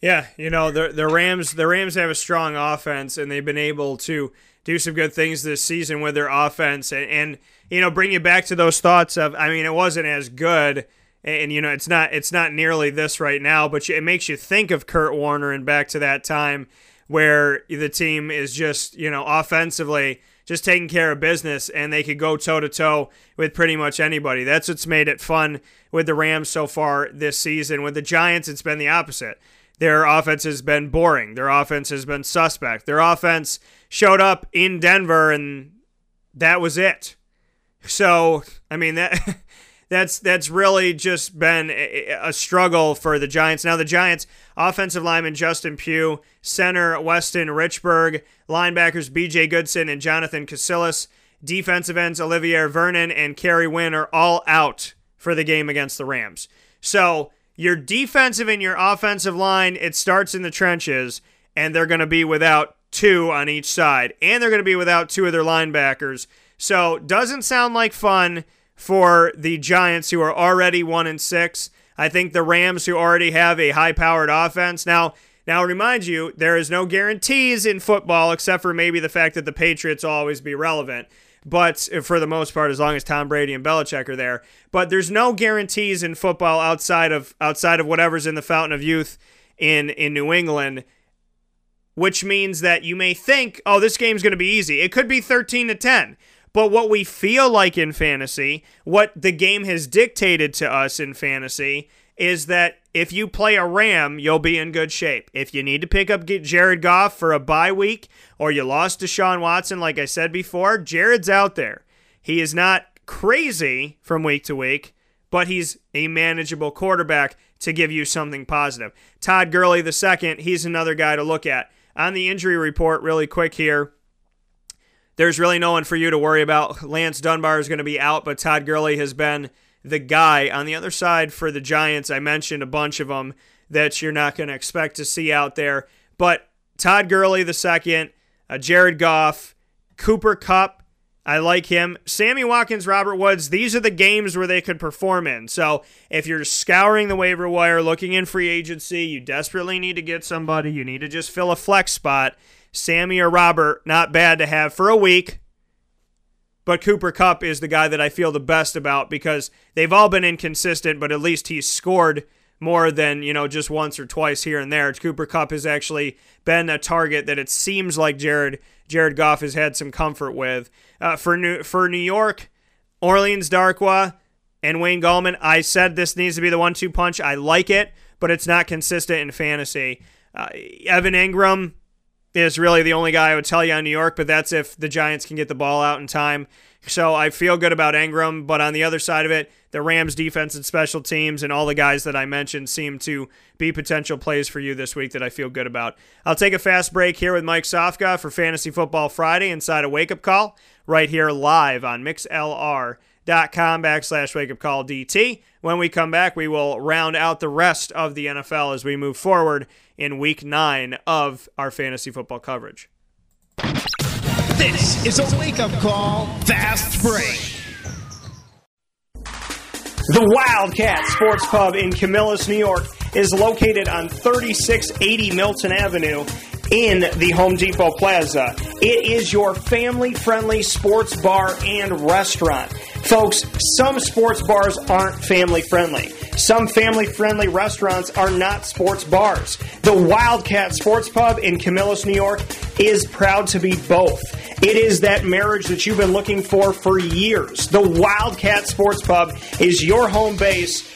Yeah, you know the the Rams the Rams have a strong offense and they've been able to do some good things this season with their offense and, and you know bring you back to those thoughts of I mean it wasn't as good and you know it's not it's not nearly this right now but it makes you think of Kurt Warner and back to that time where the team is just you know offensively just taking care of business and they could go toe to toe with pretty much anybody. That's what's made it fun with the Rams so far this season. With the Giants, it's been the opposite. Their offense has been boring. Their offense has been suspect. Their offense showed up in Denver and that was it. So, I mean that that's that's really just been a, struggle for the Giants. Now the Giants offensive lineman Justin Pugh, center Weston Richburg, linebackers B.J. Goodson and Jonathan Casillas, defensive ends Olivier Vernon and Kerry Wynn are all out for the game against the Rams. So your defensive and your offensive line, it starts in the trenches, and they're going to be without two on each side, and they're going to be without two of their linebackers. So doesn't sound like fun for the Giants, who are already one and six. I think the Rams, who already have a high-powered offense, now. Now, I'll remind you, there is no guarantees in football except for maybe the fact that the Patriots always be relevant. But uh, for the most part, as long as Tom Brady and Belichick are there, but there's no guarantees in football outside of outside of whatever's in the fountain of youth in in New England, which means that you may think, oh, this game's going to be easy. It could be 13 to 10. But what we feel like in fantasy, what the game has dictated to us in fantasy, is that if you play a Ram, you'll be in good shape. If you need to pick up Jared Goff for a bye week or you lost Deshaun Watson, like I said before, Jared's out there. He is not crazy from week to week, but he's a manageable quarterback to give you something positive. Todd Gurley, the second, he's another guy to look at. On the injury report, really quick here, there's really no one for you to worry about. Lance Dunbar is going to be out, but Todd Gurley has been the guy. On the other side for the Giants, I mentioned a bunch of them that you're not going to expect to see out there. But Todd Gurley, the second, uh, Jared Goff, Cooper Kupp, I like him. Sammy Watkins, Robert Woods, these are the games where they could perform in. So if you're scouring the waiver wire, looking in free agency, you desperately need to get somebody, you need to just fill a flex spot. Sammy or Robert, not bad to have for a week. But Cooper Kupp is the guy that I feel the best about because they've all been inconsistent, but at least he's scored more than, you know, just once or twice here and there. Cooper Kupp has actually been a target that it seems like Jared Jared Goff has had some comfort with. Uh, for New for New York, Orleans Darkwa and Wayne Gallman, I said this needs to be the one-two punch. I like it, but it's not consistent in fantasy. Uh, Evan Engram, is really the only guy I would tell you on New York, but that's if the Giants can get the ball out in time. So I feel good about Engram, but on the other side of it, the Rams defense and special teams and all the guys that I mentioned seem to be potential plays for you this week that I feel good about. I'll take a fast break here with Mike Sofka for Fantasy Football Friday inside a wake up call right here live on mixlr.com backslash wake up call DT. When we come back, we will round out the rest of the NFL as we move forward in week nine of our fantasy football coverage. This is a wake up call, fast break. The Wildcat Sports Pub in Camillus, New York is located on 3680 Milton Avenue in the Home Depot Plaza. It is your family friendly sports bar and restaurant. Folks, some sports bars aren't family friendly. Some family friendly restaurants are not sports bars. The Wildcat Sports Pub in Camillus, New York is proud to be both. It is that marriage that you've been looking for for years. The Wildcat Sports Pub is your home base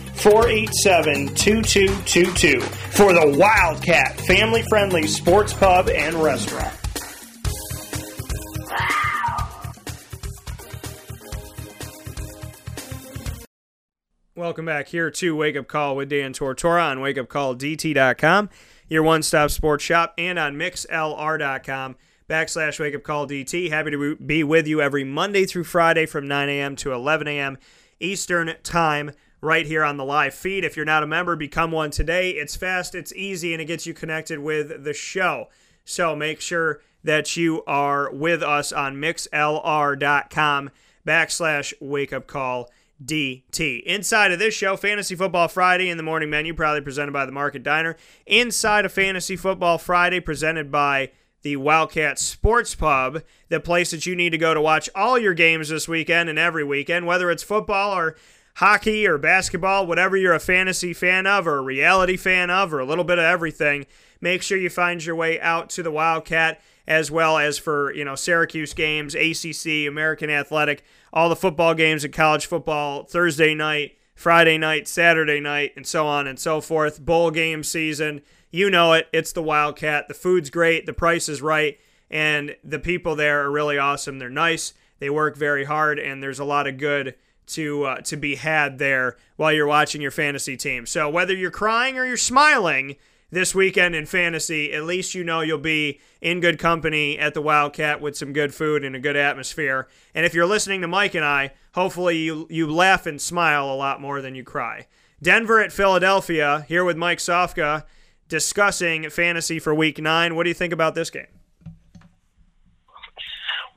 487 2222 for the Wildcat family friendly sports pub and restaurant. Welcome back here to Wake Up Call with Dan Tortora on wakeupcalldt.com, your one stop sports shop, and on mixlr.com backslash wake up call DT. Happy to be with you every Monday through Friday from 9 a.m. to 11 a.m. Eastern Time right here on the live feed. If you're not a member, become one today. It's fast, it's easy, and it gets you connected with the show. So make sure that you are with us on mixlr.com backslash wake up call DT. Inside of this show, Fantasy Football Friday in the morning menu, proudly presented by the Market Diner. Inside of Fantasy Football Friday, presented by the Wildcat Sports Pub, the place that you need to go to watch all your games this weekend and every weekend, whether it's football or hockey or basketball, whatever you're a fantasy fan of or a reality fan of or a little bit of everything, make sure you find your way out to the Wildcat as well as for, you know, Syracuse games, ACC, American Athletic, all the football games in college football, Thursday night, Friday night, Saturday night, and so on and so forth. Bowl game season, you know it. It's the Wildcat. The food's great, the price is right, and the people there are really awesome. They're nice, they work very hard, and there's a lot of good to uh, to be had there while you're watching your fantasy team. So whether you're crying or you're smiling this weekend in fantasy, at least you know you'll be in good company at the Wildcat with some good food and a good atmosphere. And if you're listening to Mike and I, hopefully you you laugh and smile a lot more than you cry. Denver at Philadelphia here with Mike Sofka discussing fantasy for week 9. What do you think about this game?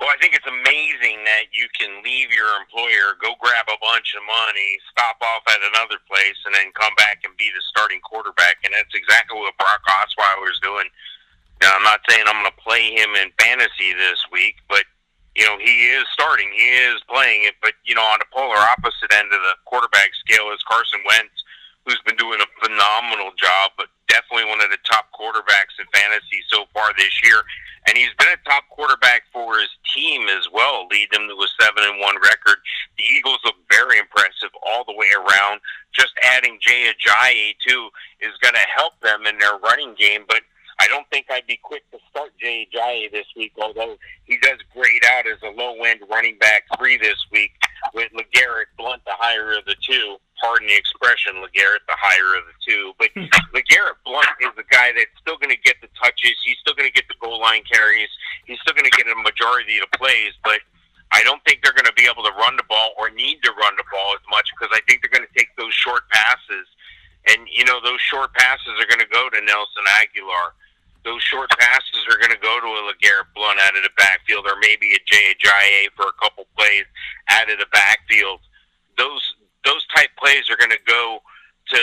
Well, I think it's amazing that you can leave your employer, go grab a bunch of money, stop off at another place, and then come back and be the starting quarterback. And that's exactly what Brock Osweiler is doing. Now, I'm not saying I'm going to play him in fantasy this week, but you know he is starting, he is playing it. But you know, on the polar opposite end of the quarterback scale is Carson Wentz, who's been doing a phenomenal job, but definitely one of the top quarterbacks in fantasy so far this year and he's been a top quarterback for his team as well, lead them to a seven and one record. The Eagles look very impressive all the way around. Just adding Jay Ajayi too is going to help them in their running game, but I don't think I'd be quick to start Jay Ajayi this week, although he does grade out as a low end running back three this week with LeGarrette Blunt, the higher of the two pardon the expression, LeGarrette, the higher of the two. But LeGarrette Blunt is the guy that's still going to get the touches. He's still going to get the goal line carries. He's still going to get a majority of the plays. But I don't think they're going to be able to run the ball or need to run the ball as much because I think they're going to take those short passes. And, you know, those short passes are going to go to Nelson Agholor. Those short passes are going to go to a LeGarrette Blunt out of the backfield or maybe a Ajayi for a couple plays out of the backfield. Those those type plays are going to go to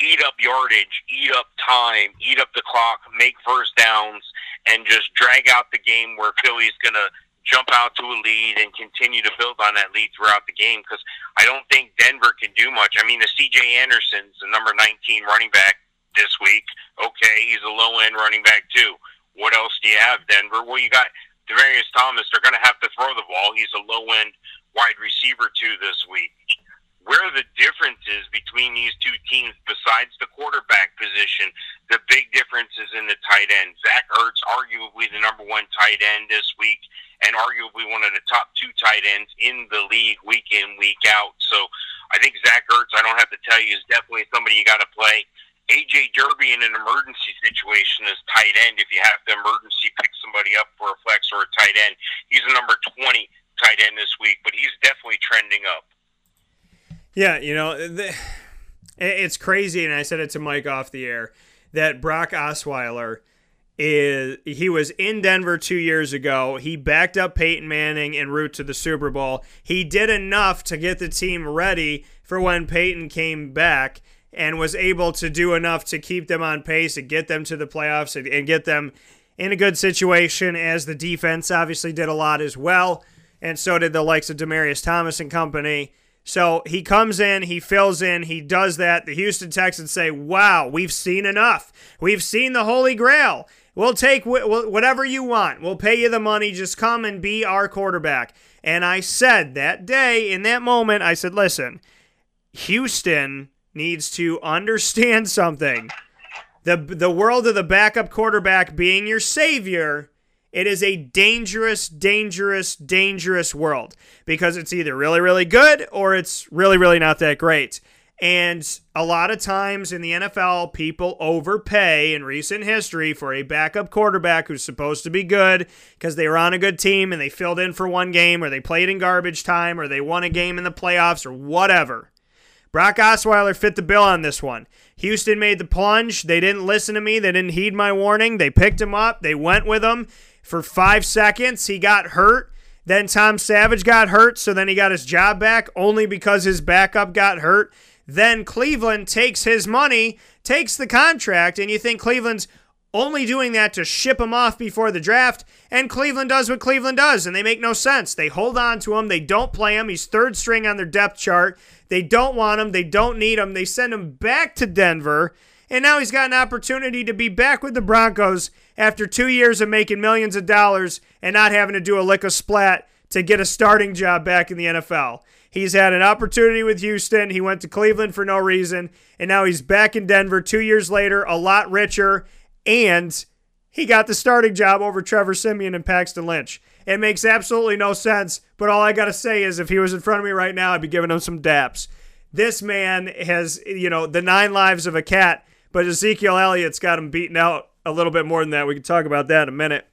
eat up yardage, eat up time, eat up the clock, make first downs, and just drag out the game where Philly's going to jump out to a lead and continue to build on that lead throughout the game because I don't think Denver can do much. I mean, the CJ Anderson's the number 19 running back this week. Okay, he's a low end running back too. What else do you have, Denver? Well, you got Demaryius Thomas. They're going to have to throw the ball. He's a low end wide receiver too this week where the difference is between these two teams, besides the quarterback position, the big difference is in the tight end. Zach Ertz, arguably the number one tight end this week, and arguably one of the top two tight ends in the league week in, week out. So I think Zach Ertz, I don't have to tell you, is definitely somebody you got to play. AJ Derby in an emergency situation is tight end. If you have to emergency pick somebody up for a flex or a tight end, he's a number 20 tight end this week, but he's definitely trending up. Yeah, you know, the, it's crazy, and I said it to Mike off the air that Brock Osweiler is he was in Denver two years ago. He backed up Peyton Manning en route to the Super Bowl. He did enough to get the team ready for when Peyton came back and was able to do enough to keep them on pace and get them to the playoffs and, and get them in a good situation as the defense obviously did a lot as well, and so did the likes of Demaryius Thomas and company. So he comes in, he fills in, he does that. The Houston Texans say, Wow, we've seen enough. We've seen the Holy Grail. We'll take wh- whatever you want. We'll pay you the money. Just come and be our quarterback. And I said that day, in that moment, I said, Listen, Houston needs to understand something. The, the world of the backup quarterback being your savior it is a dangerous, dangerous, dangerous world because it's either really, really good or it's really, really not that great. And a lot of times in the NFL, people overpay in recent history for a backup quarterback who's supposed to be good because they were on a good team and they filled in for one game or they played in garbage time or they won a game in the playoffs or whatever. Brock Osweiler fit the bill on this one. Houston made the plunge. They didn't listen to me. They didn't heed my warning. They picked him up. They went with him for five seconds. He got hurt. Then Tom Savage got hurt, so then he got his job back only because his backup got hurt. Then Cleveland takes his money, takes the contract, and you think Cleveland's only doing that to ship him off before the draft. And Cleveland does what Cleveland does, and they make no sense. They hold on to him, they don't play him. He's third string on their depth chart. They don't want him, they don't need him. They send him back to Denver, and now he's got an opportunity to be back with the Broncos after two years of making millions of dollars and not having to do a lick of splat to get a starting job back in the NFL. He's had an opportunity with Houston. He went to Cleveland for no reason, and now he's back in Denver two years later, a lot richer, and he got the starting job over Trevor Siemian and Paxton Lynch. It makes absolutely no sense, but all I got to say is if he was in front of me right now, I'd be giving him some daps. This man has, you know, the nine lives of a cat but Ezekiel Elliott's got him beaten out a little bit more than that. We can talk about that in a minute.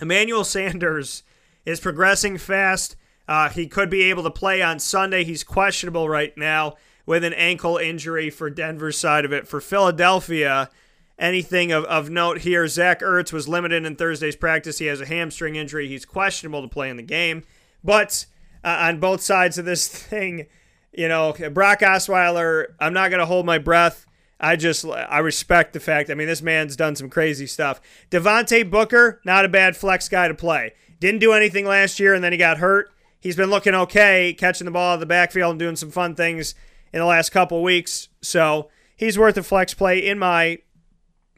Emmanuel Sanders is progressing fast. Uh, he could be able to play on Sunday. He's questionable right now with an ankle injury for Denver's side of it. For Philadelphia, anything of, of note here Zach Ertz was limited in Thursday's practice. He has a hamstring injury. He's questionable to play in the game. But uh, on both sides of this thing, you know, Brock Osweiler, I'm not going to hold my breath. I just I respect the fact. I mean, this man's done some crazy stuff. Devontae Booker, not a bad flex guy to play. Didn't do anything last year, and then he got hurt. He's been looking okay, catching the ball out of the backfield and doing some fun things in the last couple weeks. So he's worth a flex play in my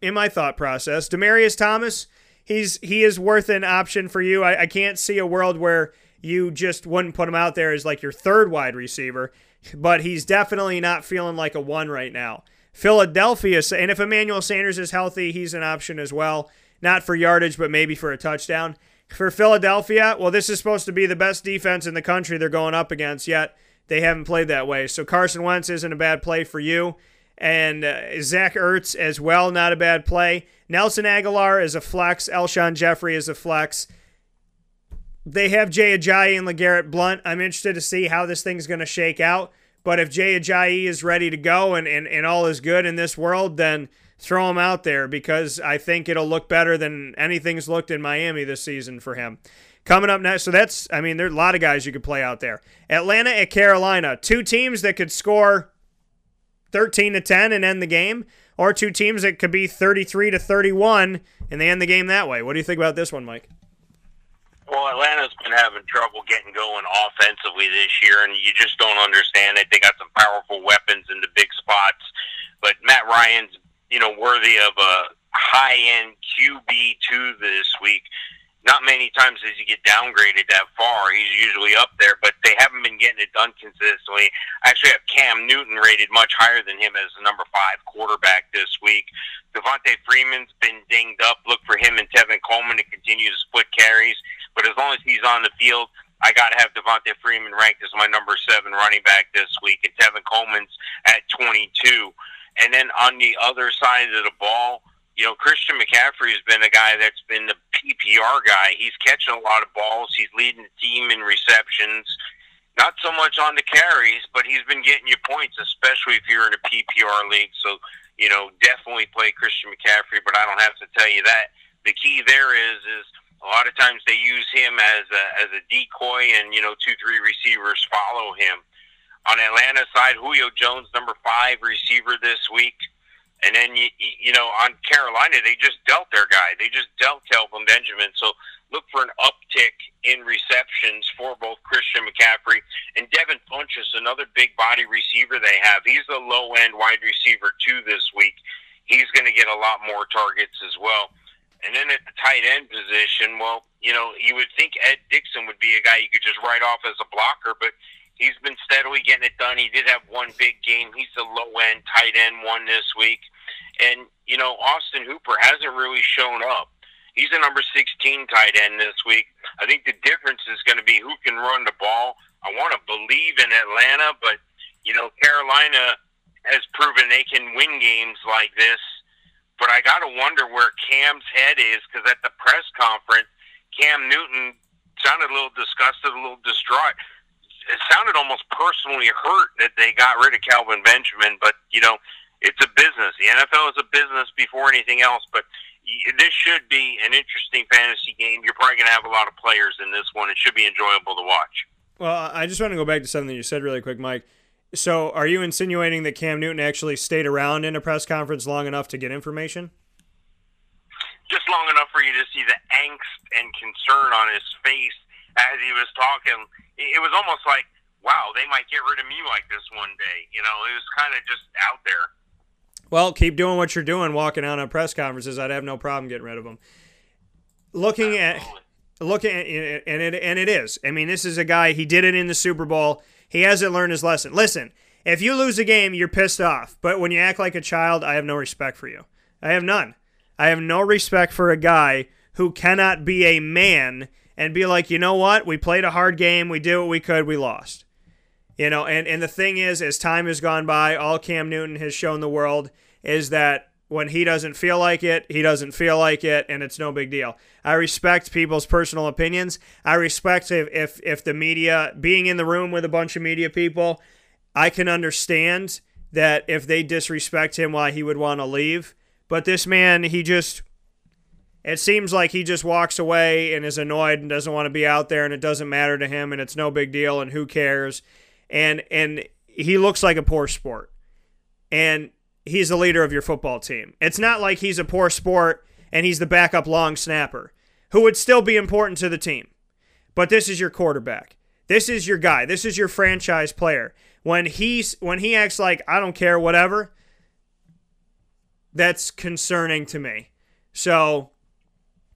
in my thought process. Demaryius Thomas, he's he is worth an option for you. I, I can't see a world where you just wouldn't put him out there as like your third wide receiver, but he's definitely not feeling like a one right now. Philadelphia, and if Emmanuel Sanders is healthy, he's an option as well. Not for yardage, but maybe for a touchdown. For Philadelphia, well, this is supposed to be the best defense in the country they're going up against, yet they haven't played that way. So Carson Wentz isn't a bad play for you. And uh, Zach Ertz as well, not a bad play. Nelson Agholor is a flex. Alshon Jeffery is a flex. They have Jay Ajayi and LeGarrette Blunt. I'm interested to see how this thing's going to shake out. But if Jay Ajayi is ready to go and, and, and all is good in this world, then throw him out there because I think it'll look better than anything's looked in Miami this season for him. Coming up next, so that's, I mean, there's a lot of guys you could play out there. Atlanta at Carolina, two teams that could score 13 to 10 and end the game, or two teams that could be 33 to 31 and they end the game that way. What do you think about this one, Mike? Well, Atlanta's been having trouble getting going offensively this year, and you just don't understand it. They got some powerful weapons in the big spots, but Matt Ryan's, you know, worthy of a high-end QB two this week. Not many times does he get downgraded that far. He's usually up there, but they been getting it done consistently. I actually have Cam Newton rated much higher than him as the number five quarterback this week. Devonta Freeman's been dinged up. Look for him and Tevin Coleman to continue to split carries. But as long as he's on the field, I got to have Devonta Freeman ranked as my number seven running back this week, and Tevin Coleman's at 22. And then on the other side of the ball, you know, Christian McCaffrey has been a guy that's been the PPR guy. He's catching a lot of balls. He's leading the team in receptions. Not so much on the carries, but he's been getting you points, especially if you're in a PPR league. So, you know, definitely play Christian McCaffrey, but I don't have to tell you that. The key there is is a lot of times they use him as a, as a decoy, and you know two three receivers follow him. On Atlanta side, Julio Jones, number five receiver this week, And then you you know on Carolina they just dealt their guy. They just dealt Kelvin Benjamin. So look for an uptick in receptions for both Christian McCaffrey and Devin Funchess, another big body receiver they have. He's a low end wide receiver too this week. He's going to get a lot more targets as well. And then at the tight end position, well, you know, you would think Ed Dickson would be a guy you could just write off as a blocker, but he's been steadily getting it done. He did have one big game. He's a low end tight end one this week. And, you know, Austin Hooper hasn't really shown up. He's a number 16 tight end this week. I think the difference is going to be who can run the ball. I want to believe in Atlanta, but, you know, Carolina has proven they can win games like this. But I got to wonder where Cam's head is because at the press conference, Cam Newton sounded a little disgusted, a little distraught. It sounded almost personally hurt that they got rid of Kelvin Benjamin, but, you know, it's a business. The NFL is a business before anything else, but this should be an interesting fantasy game. You're probably going to have a lot of players in this one. It should be enjoyable to watch. Well, I just want to go back to something you said really quick, Mike. So, are you insinuating that Cam Newton actually stayed around in a press conference long enough to get information? Just long enough for you to see the angst and concern on his face as he was talking. It was almost like, wow, they might get rid of me like this one day. You know, it was kind of just out there. Well, keep doing what you're doing, walking out on press conferences. I'd have no problem getting rid of them. Looking at, looking at, and it and it is. I mean, this is a guy. He did it in the Super Bowl. He hasn't learned his lesson. Listen, if you lose a game, you're pissed off. But when you act like a child, I have no respect for you. I have none. I have no respect for a guy who cannot be a man and be like, you know what? We played a hard game. We did what we could. We lost. You know, and, and the thing is, as time has gone by, all Cam Newton has shown the world is that when he doesn't feel like it, he doesn't feel like it, and it's no big deal. I respect people's personal opinions. I respect if, if, if the media, being in the room with a bunch of media people, I can understand that if they disrespect him, why he would want to leave. But this man, he just, it seems like he just walks away and is annoyed and doesn't want to be out there, and it doesn't matter to him, and it's no big deal, and who cares? And and he looks like a poor sport. And he's the leader of your football team. It's not like he's a poor sport and he's the backup long snapper, who would still be important to the team. But this is your quarterback. This is your guy. This is your franchise player. When he's when he acts like I don't care whatever, that's concerning to me. So,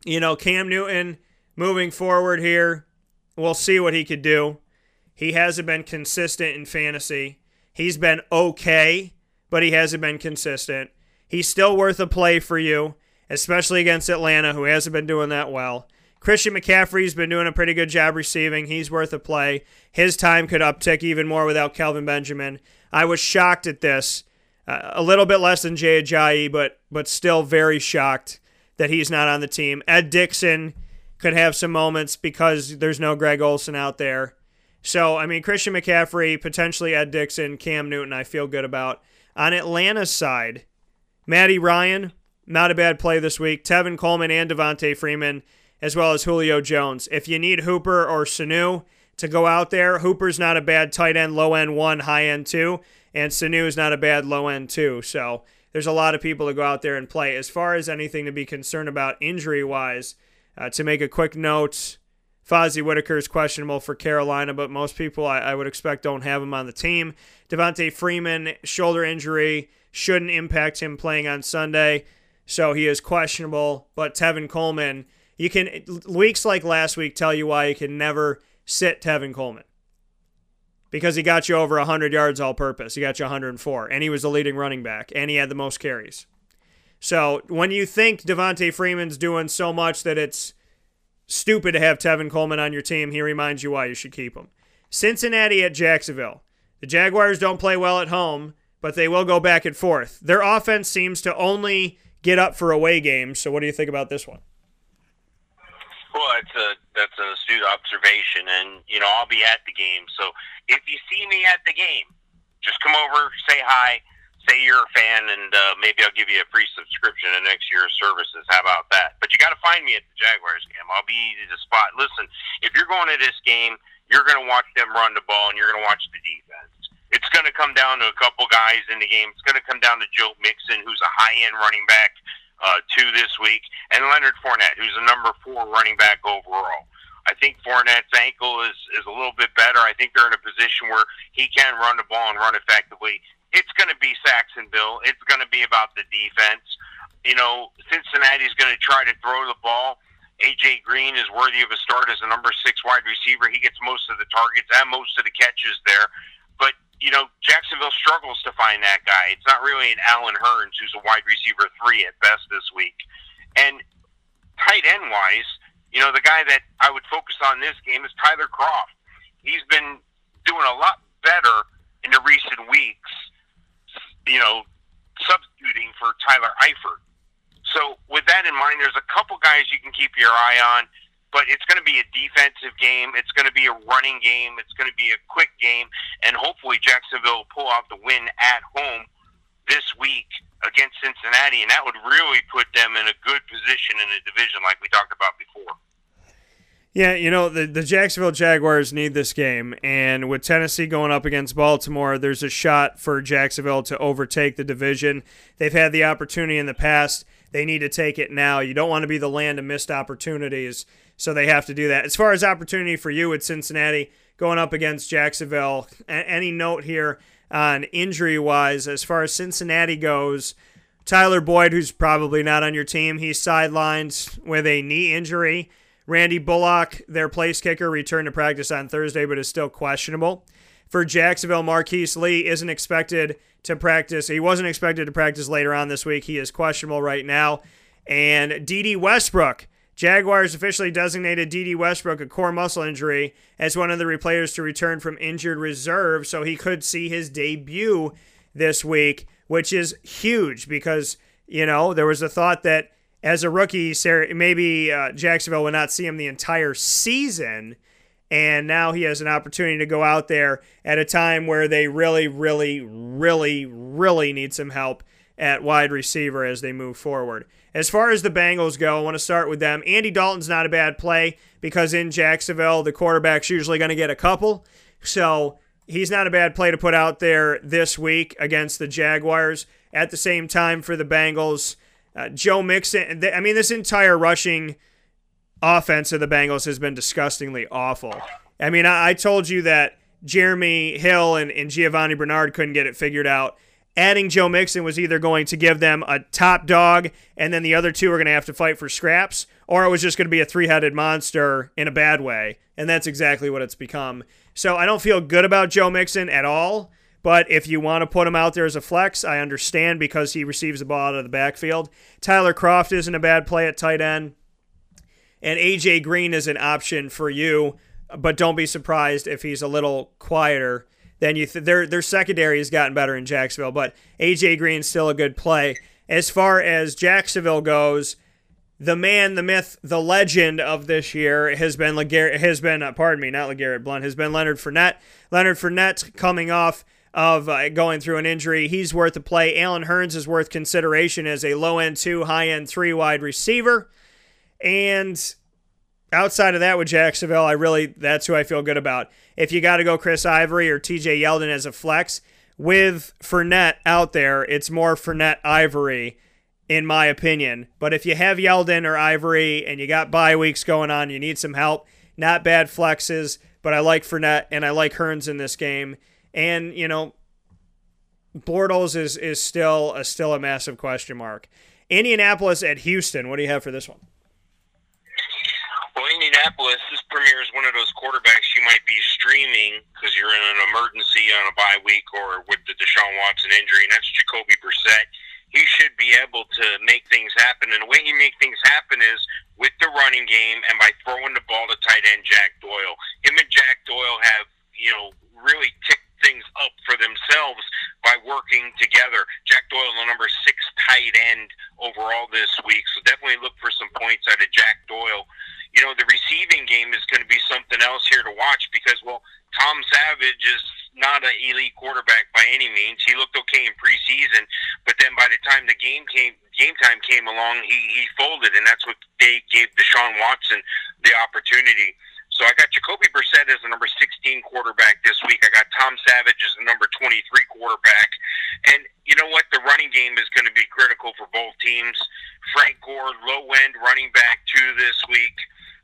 you know, Cam Newton moving forward here, we'll see what he could do. He hasn't been consistent in fantasy. He's been okay but he hasn't been consistent. He's still worth a play for you, especially against Atlanta, who hasn't been doing that well. Christian McCaffrey's been doing a pretty good job receiving. He's worth a play. His time could uptick even more without Kelvin Benjamin. I was shocked at this. Uh, a little bit less than Jay Ajayi, but but still very shocked that he's not on the team. Ed Dickson could have some moments because there's no Greg Olsen out there. So, I mean, Christian McCaffrey, potentially Ed Dickson, Cam Newton, I feel good about. On Atlanta's side, Matty Ryan, not a bad play this week. Tevin Coleman and Devonta Freeman, as well as Julio Jones. If you need Hooper or Sanu to go out there, Hooper's not a bad tight end, low end one, high end two, and Sanu is not a bad low end two. So there's a lot of people to go out there and play. As far as anything to be concerned about injury wise, uh, to make a quick note, Fozzie Whitaker is questionable for Carolina, but most people I, I would expect don't have him on the team. Devonta Freeman, shoulder injury, shouldn't impact him playing on Sunday, so he is questionable. But Tevin Coleman, you can weeks like last week tell you why you can never sit Tevin Coleman because he got you over 100 yards all purpose. He got you 104, and he was the leading running back, and he had the most carries. So when you think Devonta Freeman's doing so much that it's stupid to have Tevin Coleman on your team. He reminds you why you should keep him. Cincinnati at Jacksonville. The Jaguars don't play well at home, but they will go back and forth. Their offense seems to only get up for away games. So, what do you think about this one? Well, that's a that's an astute observation, and you know I'll be at the game. So if you see me at the game, just come over, say hi say you're a fan, and uh, maybe I'll give you a free subscription to next year's services. How about that? But you got to find me at the Jaguars game. I'll be easy to spot. Listen, if you're going to this game, you're going to watch them run the ball, and you're going to watch the defense. It's going to come down to a couple guys in the game. It's going to come down to Joe Mixon, who's a high end running back uh, two this week, and Leonard Fournette, who's a number four running back overall. I think Fournette's ankle is is a little bit better. I think they're in a position where he can run the ball and run effectively. It's going to be Sacksonville. It's going to be about the defense. You know, Cincinnati's going to try to throw the ball. AJ Green is worthy of a start as a number six wide receiver. He gets most of the targets and most of the catches there. But you know, Jacksonville struggles to find that guy. It's not really an Allen Hurns who's a wide receiver three at best this week. And tight end wise, you know, the guy that I would focus on this game is Tyler Kroft. He's been doing a lot better in the recent weeks, you know, substituting for Tyler Eifert. So with that in mind, there's a couple guys you can keep your eye on, but it's going to be a defensive game. It's going to be a running game. It's going to be a quick game, and hopefully Jacksonville will pull out the win at home this week against Cincinnati, and that would really put them in a good position in the division, like we talked about before. Yeah, you know, the, the Jacksonville Jaguars need this game. And with Tennessee going up against Baltimore, there's a shot for Jacksonville to overtake the division. They've had the opportunity in the past. They need to take it now. You don't want to be the land of missed opportunities, so they have to do that. As far as opportunity for you at Cincinnati going up against Jacksonville, any note here on injury wise, as far as Cincinnati goes, Tyler Boyd, who's probably not on your team, he's sidelined with a knee injury. Randy Bullock, their place kicker, returned to practice on Thursday, but is still questionable. For Jacksonville, Marquise Lee isn't expected to practice. He wasn't expected to practice later on this week. He is questionable right now. And Dede Westbrook, Jaguars officially designated Dede Westbrook a core muscle injury as one of the players to return from injured reserve, so he could see his debut this week, which is huge because, you know, there was a thought that as a rookie, maybe uh, Jacksonville would not see him the entire season. And now he has an opportunity to go out there at a time where they really, really, really, really need some help at wide receiver as they move forward. As far as the Bengals go, I want to start with them. Andy Dalton's not a bad play because in Jacksonville, the quarterback's usually going to get a couple. So he's not a bad play to put out there this week against the Jaguars. At the same time, for the Bengals, uh, Joe Mixon, I mean, this entire rushing offense of the Bengals has been disgustingly awful. I mean, I, I told you that Jeremy Hill and, and Giovani Bernard couldn't get it figured out. Adding Joe Mixon was either going to give them a top dog, and then the other two are going to have to fight for scraps, or it was just going to be a three headed monster in a bad way. And that's exactly what it's become. So I don't feel good about Joe Mixon at all. But if you want to put him out there as a flex, I understand because he receives the ball out of the backfield. Tyler Kroft isn't a bad play at tight end. And AJ Green is an option for you, but don't be surprised if he's a little quieter than you. Th- their their secondary has gotten better in Jacksonville, but AJ Green's still a good play. As far as Jacksonville goes, the man, the myth, the legend of this year has been LeGarrette, has been uh, pardon me, not LeGarrette Blunt, has been Leonard Fournette. Leonard Fournette coming off of uh, going through an injury. He's worth a play. Allen Hurns is worth consideration as a low end two, high end three wide receiver. And outside of that with Jacksonville, I really, that's who I feel good about. If you got to go Chris Ivory or TJ Yeldon as a flex, with Fournette out there, it's more Fournette Ivory, in my opinion. But if you have Yeldon or Ivory and you got bye weeks going on, you need some help. Not bad flexes, but I like Fournette and I like Hurns in this game. And, you know, Bortles is is still a still a massive question mark. Indianapolis at Houston. What do you have for this one? Well, Indianapolis, this premier is one of those quarterbacks you might be streaming because you're in an emergency on a bye week or with the Deshaun Watson injury, and that's Jacoby Brissett. He should be able to make things happen, and the way he make things happen is with the running game and by throwing the ball to tight end Jack Doyle. Him and Jack Doyle have you know really ticked things up for themselves by working together. Jack Doyle, the number six tight end overall this week, so definitely look for some points out of Jack Doyle. You know, the receiving game is going to be something else here to watch because, well, Tom Savage is not an elite quarterback by any means. He looked okay in preseason, but then by the time the game came, game time came along, he, he folded, and that's what they gave Deshaun Watson the opportunity. So I got Jacoby Brissett as the number 16 quarterback this week. I got Tom Savage as the number 23 quarterback. And you know what? The running game is going to be critical for both teams. Frank Gore, low end running back two this week.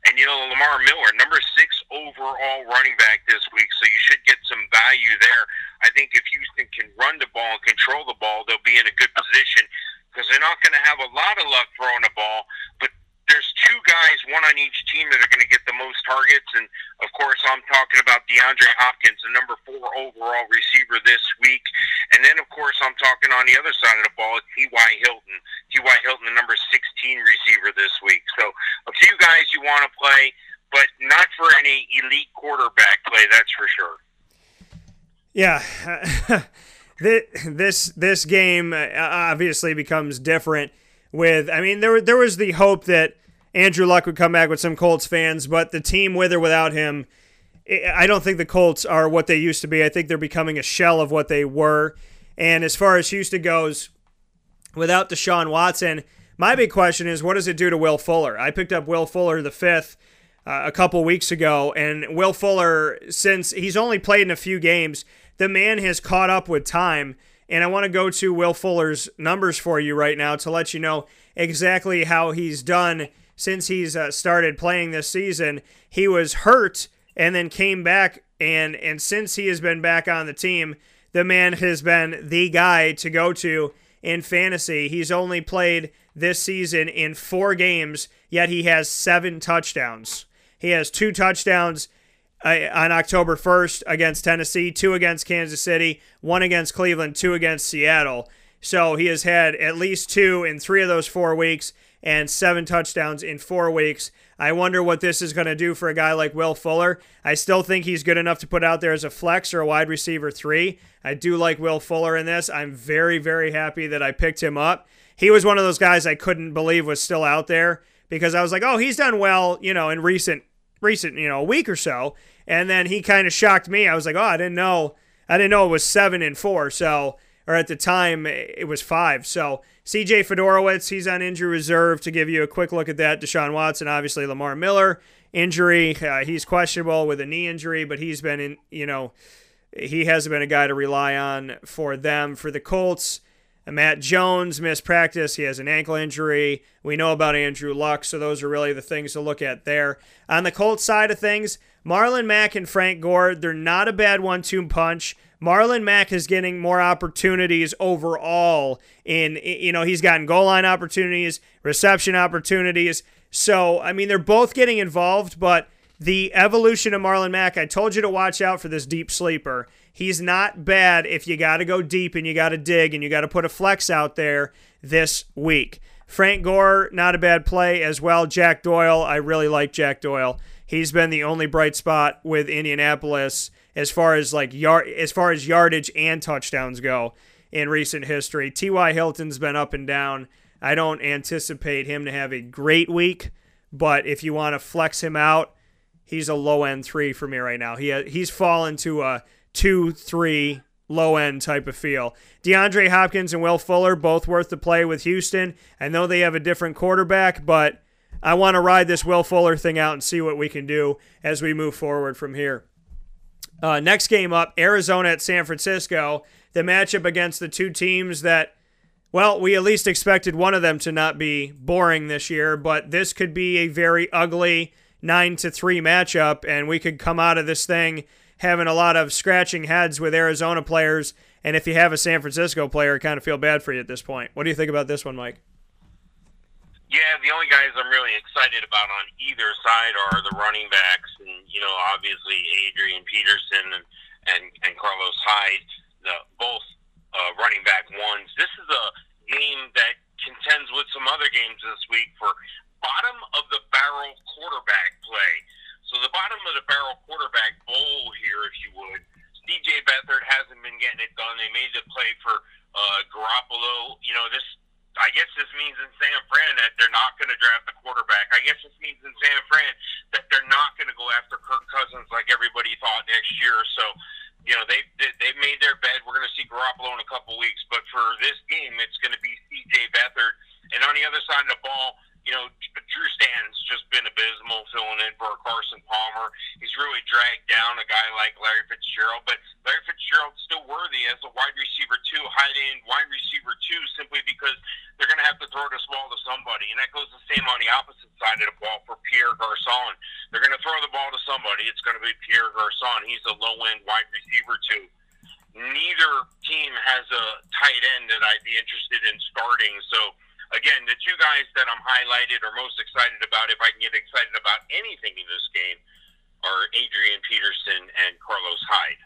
And you know, Lamar Miller, number six overall running back this week, so you should get some value there. I think if Houston can run the ball and control the ball, they'll be in a good position because they're not going to have a lot of luck throwing the ball, but there's two guys, one on each team, that are going to get the most targets. And of course, I'm talking about DeAndre Hopkins, the number four overall receiver this week. And then, of course, I'm talking on the other side of the ball, T.Y. Hilton. T.Y. Hilton, the number 16 receiver this week. So a few guys you want to play, but not for any elite quarterback play, that's for sure. Yeah. this this game uh, obviously becomes different with I mean there there was the hope that Andrew Luck would come back with some Colts fans, but the team with or without him, I don't think the Colts are what they used to be. I think they're becoming a shell of what they were. And as far as Houston goes, without Deshaun Watson, my big question is what does it do to Will Fuller? I picked up Will Fuller the fifth uh, a couple weeks ago, and Will Fuller, since he's only played in a few games, the man has caught up with time. And I want to go to Will Fuller's numbers for you right now to let you know exactly how he's done since he's uh, started playing this season. He was hurt and then came back, and and since he has been back on the team, the man has been the guy to go to in fantasy. He's only played this season in four games, yet he has seven touchdowns. He has two touchdowns on October 1st against Tennessee, two against Kansas City, one against Cleveland, two against Seattle. So he has had at least two in three of those four weeks and seven touchdowns in four weeks. I wonder what this is going to do for a guy like Will Fuller. I still think he's good enough to put out there as a flex or a wide receiver three. I do like Will Fuller in this. I'm very, very happy that I picked him up. He was one of those guys I couldn't believe was still out there because I was like, oh, he's done well, you know, in recent recent, you know, a week or so. And then he kind of shocked me. I was like, oh, I didn't know. I didn't know it was seven and four. So, or at the time it was five. So CJ Fiedorowicz, he's on injury reserve. To give you a quick look at that, Deshaun Watson, obviously Lamar Miller injury. Uh, he's questionable with a knee injury, but he's been in. You know, he hasn't been a guy to rely on for them. For the Colts, Matt Jones missed practice. He has an ankle injury. We know about Andrew Luck, so those are really the things to look at there. On the Colts side of things, Marlon Mack and Frank Gore, they're not a bad one two punch. Marlon Mack is getting more opportunities overall in you know, he's gotten goal line opportunities, reception opportunities. So, I mean, they're both getting involved, but the evolution of Marlon Mack, I told you to watch out for this deep sleeper. He's not bad if you got to go deep and you got to dig and you got to put a flex out there this week. Frank Gore, not a bad play as well. Jack Doyle, I really like Jack Doyle. He's been the only bright spot with Indianapolis as far as like yard as far as yardage and touchdowns go in recent history. T.Y. Hilton's been up and down. I don't anticipate him to have a great week, but if you want to flex him out, he's a low end three for me right now. He uh, he's fallen to a two, three, low end type of feel. DeAndre Hopkins and Will Fuller, both worth the play with Houston. I know they have a different quarterback, but I want to ride this Will Fuller thing out and see what we can do as we move forward from here. Uh, next game up, Arizona at San Francisco. The matchup against the two teams that, well, we at least expected one of them to not be boring this year, but this could be a very ugly nine to three matchup, and we could come out of this thing having a lot of scratching heads with Arizona players. And if you have a San Francisco player, I kind of feel bad for you at this point. What do you think about this one, Mike? Yeah, the only guys I'm really excited about on either side are the running backs, and you know, obviously Adrian Peterson and and, and Carlos Hyde, the both uh, running back ones. This is a game that contends with some other games this week for bottom of the barrel quarterback play. So the bottom of the barrel quarterback bowl here, if you would. DJ Beathard hasn't been getting it done. They made the play for uh, Garoppolo. You know, this. I guess this means in San Fran that they're not going to draft a quarterback. I guess this means in San Fran that they're not going to go after Kirk Cousins like everybody thought next year. So, you know, they they made their bed. We're going to see Garoppolo in a couple weeks, but for this game, it's going to be C.J. Beathard. And on the other side of the ball, you know, Drew Stanton's just been abysmal filling in for Carson Palmer. He's really dragged down a guy like Larry Fitzgerald, but Larry Fitzgerald's still worthy as a wide receiver two, high end wide receiver two, simply because they're going to have to throw the ball to somebody, and that goes the same on the opposite side of the ball for Pierre Garcon. They're going to throw the ball to somebody. It's going to be Pierre Garcon. He's a low end wide receiver two neither team has a tight end that I'd be interested in starting. So again, the two guys that I'm highlighted or most excited about, if I can get excited about anything in this game, are Adrian Peterson and Carlos Hyde.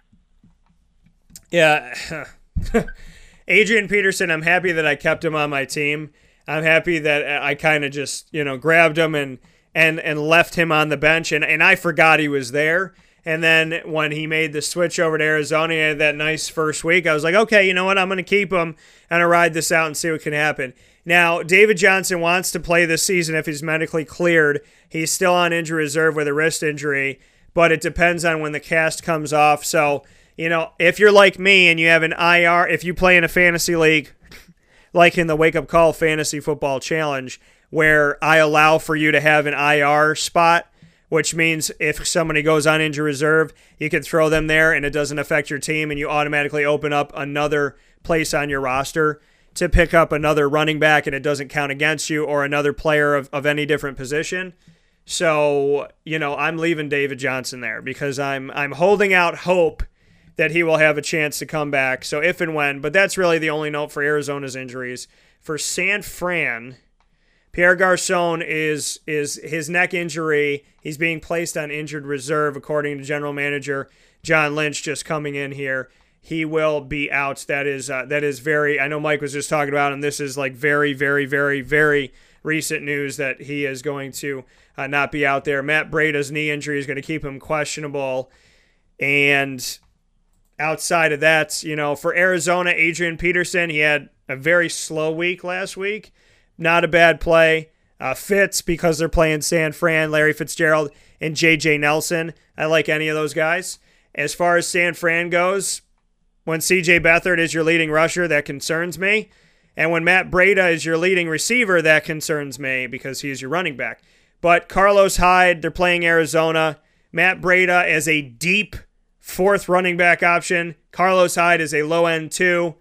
Yeah. Adrian Peterson, I'm happy that I kept him on my team. I'm happy that I kind of just, you know, grabbed him and and and left him on the bench and, and I forgot he was there. And then when he made the switch over to Arizona, he had that nice first week. I was like, okay, you know what? I'm going to keep him and I'll ride this out and see what can happen. Now, David Johnson wants to play this season if he's medically cleared. He's still on injury reserve with a wrist injury, but it depends on when the cast comes off. So you know, if you're like me and you have an IR, if you play in a fantasy league, like in the Wake Up Call Fantasy Football Challenge, where I allow for you to have an IR spot, which means if somebody goes on injury reserve, you can throw them there and it doesn't affect your team, and you automatically open up another place on your roster to pick up another running back and it doesn't count against you or another player of, of any different position. So, you know, I'm leaving David Johnson there because I'm I'm holding out hope that he will have a chance to come back. So if and when, but that's really the only note for Arizona's injuries. For San Fran, Pierre Garcon is is his neck injury. He's being placed on injured reserve, according to general manager John Lynch, just coming in here. He will be out. That is uh, that is very. I know Mike was just talking about, and this is like very, very, very, very recent news that he is going to uh, not be out there. Matt Breida's knee injury is going to keep him questionable, and outside of that, you know, for Arizona, Adrian Peterson, he had a very slow week last week. Not a bad play. Uh, Fitz, because they're playing San Fran, Larry Fitzgerald, and J.J. Nelson. I like any of those guys. As far as San Fran goes, when C.J. Beathard is your leading rusher, that concerns me. And when Matt Breida is your leading receiver, that concerns me because he is your running back. But Carlos Hyde, they're playing Arizona. Matt Breida as a deep fourth running back option. Carlos Hyde is a low end two.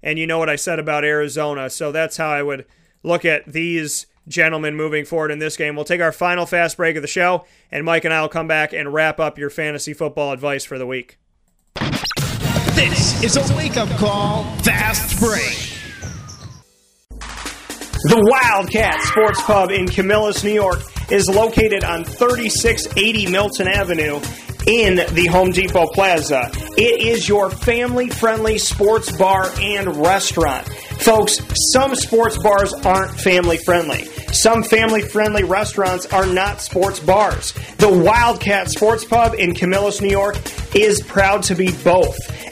And you know what I said about Arizona. So that's how I would look at these gentlemen moving forward in this game. We'll take our final fast break of the show, and Mike and I will come back and wrap up your fantasy football advice for the week. This is a wake up call, fast break. The Wildcat Sports Pub in Camillus, New York is located on 3680 Milton Avenue in the Home Depot Plaza. It is your family friendly sports bar and restaurant. Folks, some sports bars aren't family friendly. Some family friendly restaurants are not sports bars. The Wildcat Sports Pub in Camillus, New York is proud to be both.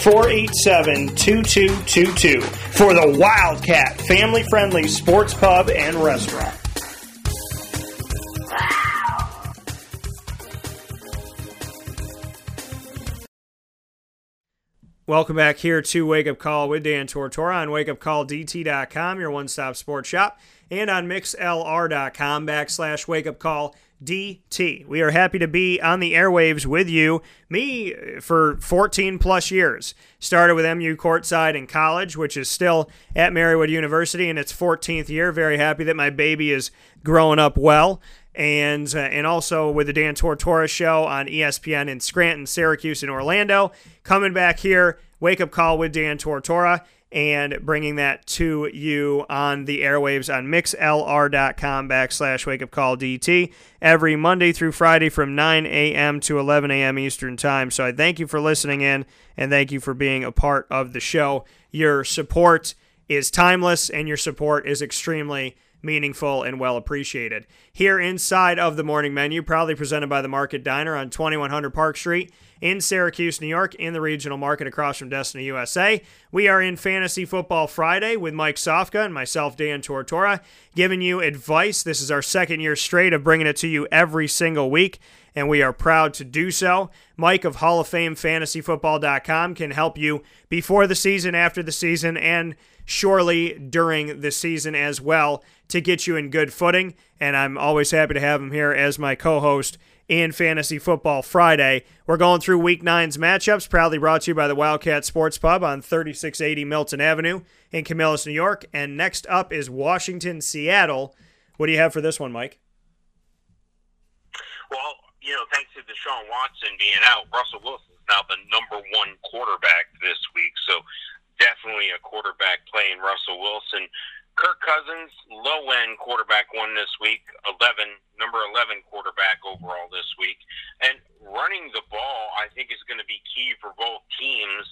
487 2222 for the Wildcat family friendly sports pub and restaurant. Welcome back here to Wake Up Call with Dan Tortora on wakeupcalldt.com, your one stop sports shop, and on mixlr.com backslash wake up call DT. We are happy to be on the airwaves with you, me for 14 plus years. Started with MU courtside in college, which is still at Marywood University in its 14th year. Very happy that my baby is growing up well. And, uh, and also with the Dan Tortora show on ESPN in Scranton, Syracuse, and Orlando. Coming back here, wake up call with Dan Tortora and bringing that to you on the airwaves on mixlr.com backslash wake up call DT every Monday through Friday from 9 a.m. to 11 a.m. Eastern Time. So I thank you for listening in and thank you for being a part of the show. Your support is timeless and your support is extremely meaningful and well appreciated. Here inside of the morning menu, proudly presented by the Market Diner on 2100 Park Street in Syracuse, New York, in the regional market across from Destiny USA. We are in Fantasy Football Friday with Mike Sofka and myself, Dan Tortora, giving you advice. This is our second year straight of bringing it to you every single week, and we are proud to do so. Mike of Hall of Fame FantasyFootball.com can help you before the season, after the season, and surely during the season as well to get you in good footing. And I'm always happy to have him here as my co host in Fantasy Football Friday. We're going through Week Nine's matchups, proudly brought to you by the Wildcat Sports Pub on 3680 Milton Avenue in Camillus, New York. And next up is Washington, Seattle. What do you have for this one, Mike? Well, you know, thanks to Deshaun Watson being out, Russell Wilson is now the number one quarterback this week. So definitely a quarterback playing Russell Wilson. Kirk Cousins, low end quarterback one this week, 11, number 11 quarterback overall this week. And running the ball, I think, is going to be key for both teams.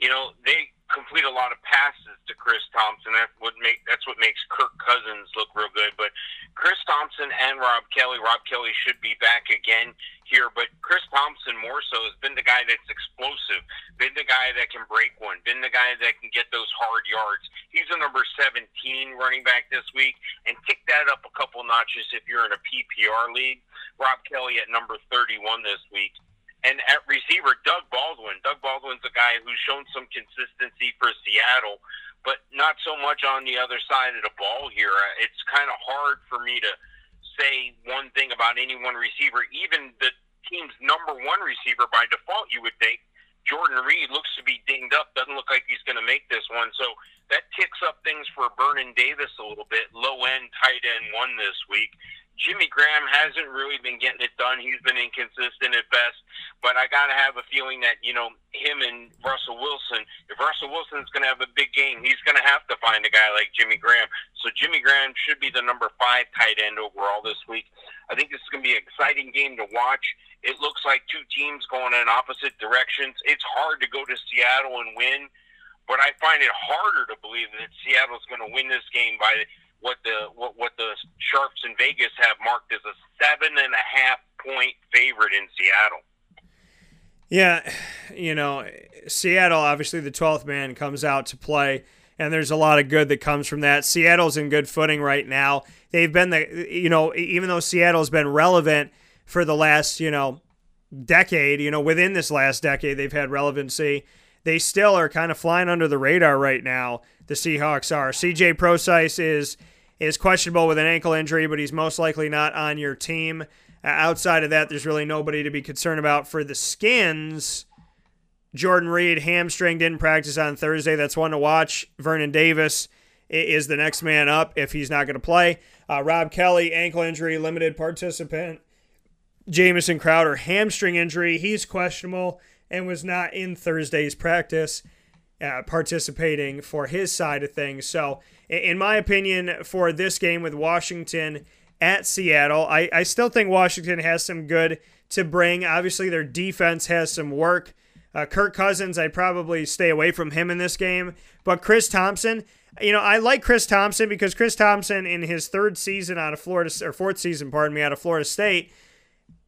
You know, they complete a lot of passes to Chris Thompson. That would make that's what makes Kirk Cousins look real good. But Chris Thompson and Rob Kelley, Rob Kelley should be back again here, but Chris Thompson more so has been the guy that's explosive, been the guy that can break one, been the guy that can get those hard yards. He's the number 17 running back this week, and tick that up a couple notches if you're in a PPR league. Rob Kelley at number 31 this week. And at receiver, Doug Baldwin. Doug Baldwin's a guy who's shown some consistency for Seattle, but not so much on the other side of the ball here. Uh, it's kind of hard for me to say one thing about any one receiver. Even the team's number one receiver, by default, you would think Jordan Reed looks to be dinged up. Doesn't look like he's going to make this one. So that ticks up things for Vernon Davis a little bit. Low end tight end one this week. Jimmy Graham hasn't really been getting it done. He's been inconsistent at best. But I got to have a feeling that, you know, him and Russell Wilson, if Russell Wilson's going to have a big game, he's going to have to find a guy like Jimmy Graham. So Jimmy Graham should be the number five tight end overall this week. I think this is going to be an exciting game to watch. It looks like two teams going in opposite directions. It's hard to go to Seattle and win, but I find it harder to believe that Seattle's going to win this game by what the what, what the sharps in Vegas have marked as a seven and a half point favorite in Seattle. Yeah, you know, Seattle obviously the twelfth man comes out to play, and there's a lot of good that comes from that. Seattle's in good footing right now. They've been the you know even though Seattle's been relevant for the last you know decade, you know within this last decade they've had relevancy. They still are kind of flying under the radar right now. The Seahawks are. CJ Prosise is is questionable with an ankle injury, but he's most likely not on your team. Uh, outside of that, there's really nobody to be concerned about for the Skins. Jordan Reed hamstring didn't practice on Thursday. That's one to watch. Vernon Davis is the next man up if he's not going to play. Uh, Rob Kelley, ankle injury, limited participant. Jamison Crowder hamstring injury. He's questionable and was not in Thursday's practice uh, participating for his side of things. So in my opinion, for this game with Washington at Seattle, I, I still think Washington has some good to bring. Obviously, their defense has some work. Uh, Kirk Cousins, I'd probably stay away from him in this game. But Chris Thompson, you know, I like Chris Thompson because Chris Thompson, in his third season out of Florida, or fourth season, pardon me, out of Florida State,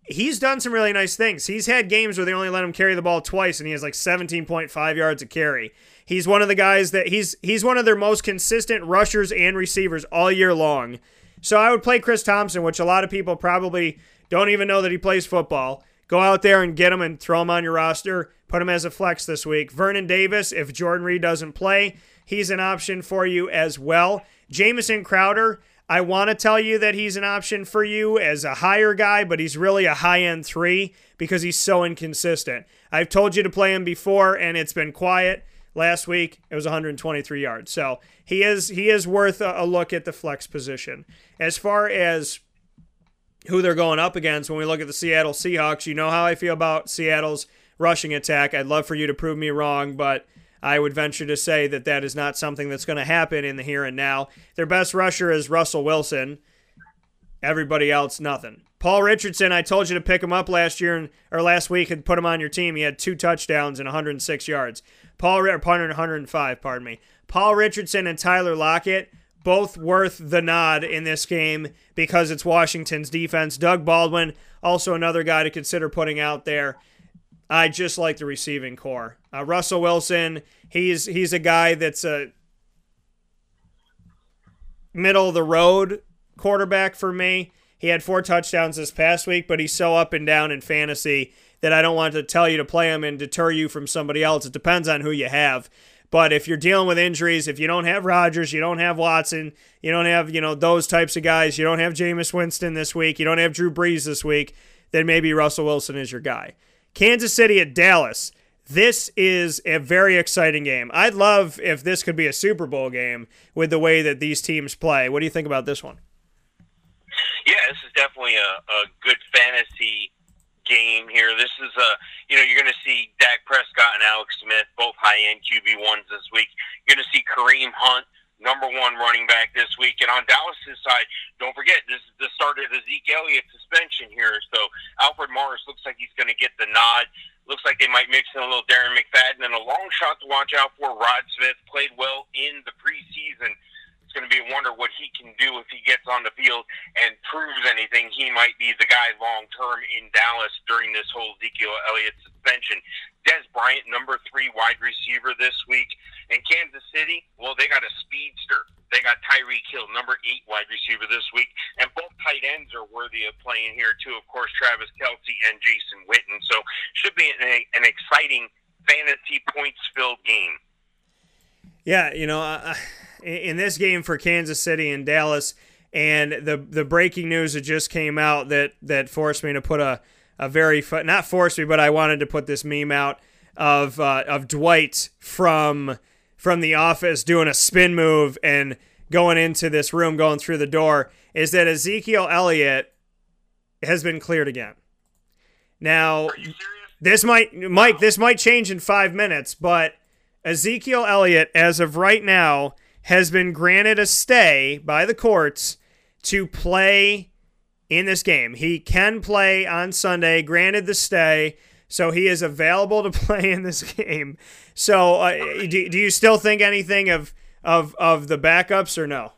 he's done some really nice things. He's had games where they only let him carry the ball twice, and he has like 17.5 yards a carry. He's one of the guys that he's he's one of their most consistent rushers and receivers all year long. So I would play Chris Thompson, which a lot of people probably don't even know that he plays football. Go out there and get him and throw him on your roster. Put him as a flex this week. Vernon Davis, if Jordan Reed doesn't play, he's an option for you as well. Jamison Crowder, I want to tell you that he's an option for you as a higher guy, but he's really a high end three because he's so inconsistent. I've told you to play him before, and it's been quiet. Last week it was 123 yards. So he is he is worth a, a look at the flex position. As far as who they're going up against when we look at the Seattle Seahawks, you know how I feel about Seattle's rushing attack. I'd love for you to prove me wrong, but I would venture to say that that is not something that's going to happen in the here and now. Their best rusher is Russell Wilson. Everybody else, nothing. Paul Richardson, I told you to pick him up last year and or last week and put him on your team. He had two touchdowns and 106 yards. Paul or 105, pardon me. Paul Richardson and Tyler Lockett both worth the nod in this game because it's Washington's defense. Doug Baldwin, also another guy to consider putting out there. I just like the receiving corps. Uh, Russell Wilson, he's he's a guy that's a middle of the road quarterback for me. He had four touchdowns this past week, but he's so up and down in fantasy that I don't want to tell you to play him and deter you from somebody else. It depends on who you have. But if you're dealing with injuries, if you don't have Rodgers, you don't have Watson, you don't have, you know, those types of guys, you don't have Jameis Winston this week, you don't have Drew Brees this week, then maybe Russell Wilson is your guy. Kansas City at Dallas. This is a very exciting game. I'd love if this could be a Super Bowl game with the way that these teams play. What do you think about this one? Yeah, this is definitely a, a good fantasy game here. This is a, you know, you're going to see Dak Prescott and Alex Smith, both high end QB ones this week. You're going to see Kareem Hunt, number one running back this week. And on Dallas's side, don't forget, this is the start of the Zeke Elliott suspension here. So Alfred Morris looks like he's going to get the nod. Looks like they might mix in a little Darren McFadden and a long shot to watch out for. Rod Smith played well in the preseason it's going to be a wonder what he can do if he gets on the field and proves anything. He might be the guy long term in Dallas during this whole Ezekiel Elliott suspension. Dez Bryant, number three wide receiver this week. And Kansas City, well, they got a speedster. They got Tyreek Hill, number eight wide receiver this week. And both tight ends are worthy of playing here, too. Of course, Travis Kelce and Jason Witten. So should be an, an exciting fantasy points filled game. Yeah, you know, uh, in this game for Kansas City and Dallas, and the the breaking news that just came out that that forced me to put a a very not forced me, but I wanted to put this meme out of uh, of Dwight from from The Office doing a spin move and going into this room, going through the door, is that Ezekiel Elliott has been cleared again. Now, this might Mike, this might change in five minutes, but Ezekiel Elliott, as of right now, has been granted a stay by the courts to play in this game. He can play on Sunday, granted the stay, so he is available to play in this game. So, uh, do, do you still think anything of, of, of the backups or no?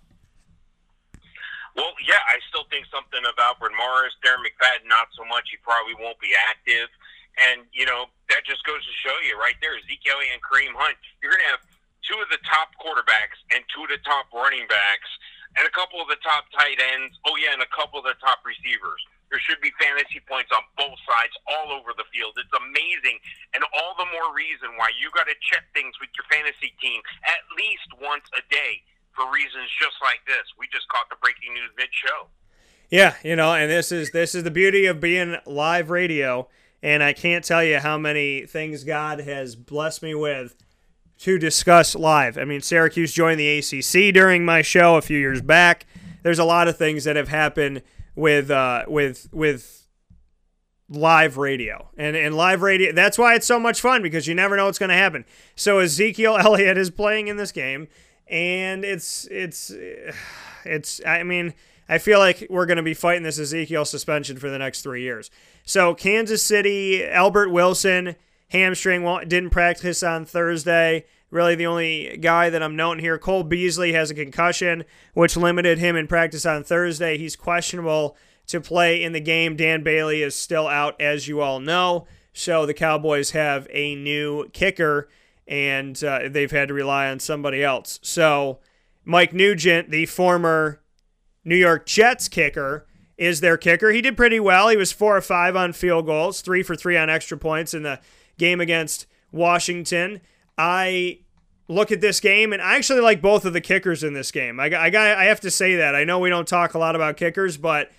Well, yeah, I still think something of Alfred Morris, Darren McFadden, not so much. He probably won't be active. And, you know, that just goes to show you right there, Ezekiel and Kareem Hunt. You're going to have two of the top quarterbacks and two of the top running backs and a couple of the top tight ends. Oh, yeah, and a couple of the top receivers. There should be fantasy points on both sides all over the field. It's amazing. And all the more reason why you got to check things with your fantasy team at least once a day for reasons just like this. We just caught the breaking news mid show. Yeah, you know, and this is this is the beauty of being live radio. And I can't tell you how many things God has blessed me with to discuss live. I mean, Syracuse joined the ACC during my show a few years back. There's a lot of things that have happened with uh, with with live radio and and live radio. That's why it's so much fun because you never know what's going to happen. So Ezekiel Elliott is playing in this game, and it's it's it's. I mean. I feel like we're going to be fighting this Ezekiel suspension for the next three years. So, Kansas City, Albert Wilson, hamstring, didn't practice on Thursday. Really, the only guy that I'm noting here, Cole Beasley, has a concussion, which limited him in practice on Thursday. He's questionable to play in the game. Dan Bailey is still out, as you all know. So the Cowboys have a new kicker, and uh, they've had to rely on somebody else. So Mike Nugent, the former New York Jets kicker, is their kicker. He did pretty well. He was four or five on field goals, three for three on extra points in the game against Washington. I look at this game, and I actually like both of the kickers in this game. I, I, I have to say that. I know we don't talk a lot about kickers, but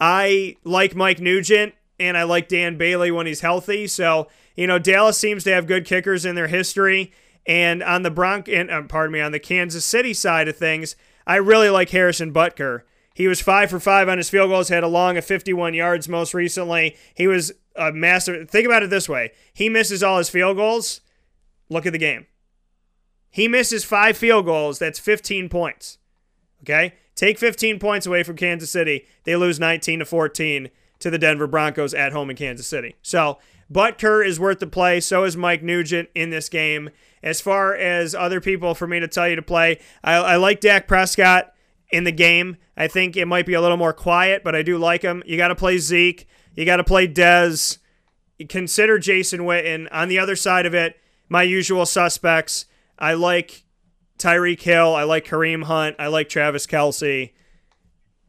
I like Mike Nugent and I like Dan Bailey when he's healthy. So, you know, Dallas seems to have good kickers in their history. And on the Bronc, and uh, pardon me, on the Kansas City side of things, I really like Harrison Butker. He was five for five on his field goals, had a long of 51 yards most recently. He was a massive. Think about it this way: he misses all his field goals. Look at the game. He misses five field goals. That's 15 points. Okay, take 15 points away from Kansas City. They lose 19 to 14 to the Denver Broncos at home in Kansas City. So Butker is worth the play. So is Mike Nugent in this game. As far as other people for me to tell you to play, I, I like Dak Prescott in the game. I think it might be a little more quiet, but I do like him. You got to play Zeke. You got to play Dez. consider Jason Witten. On the other side of it, my usual suspects. I like Tyreek Hill. I like Kareem Hunt. I like Travis Kelce.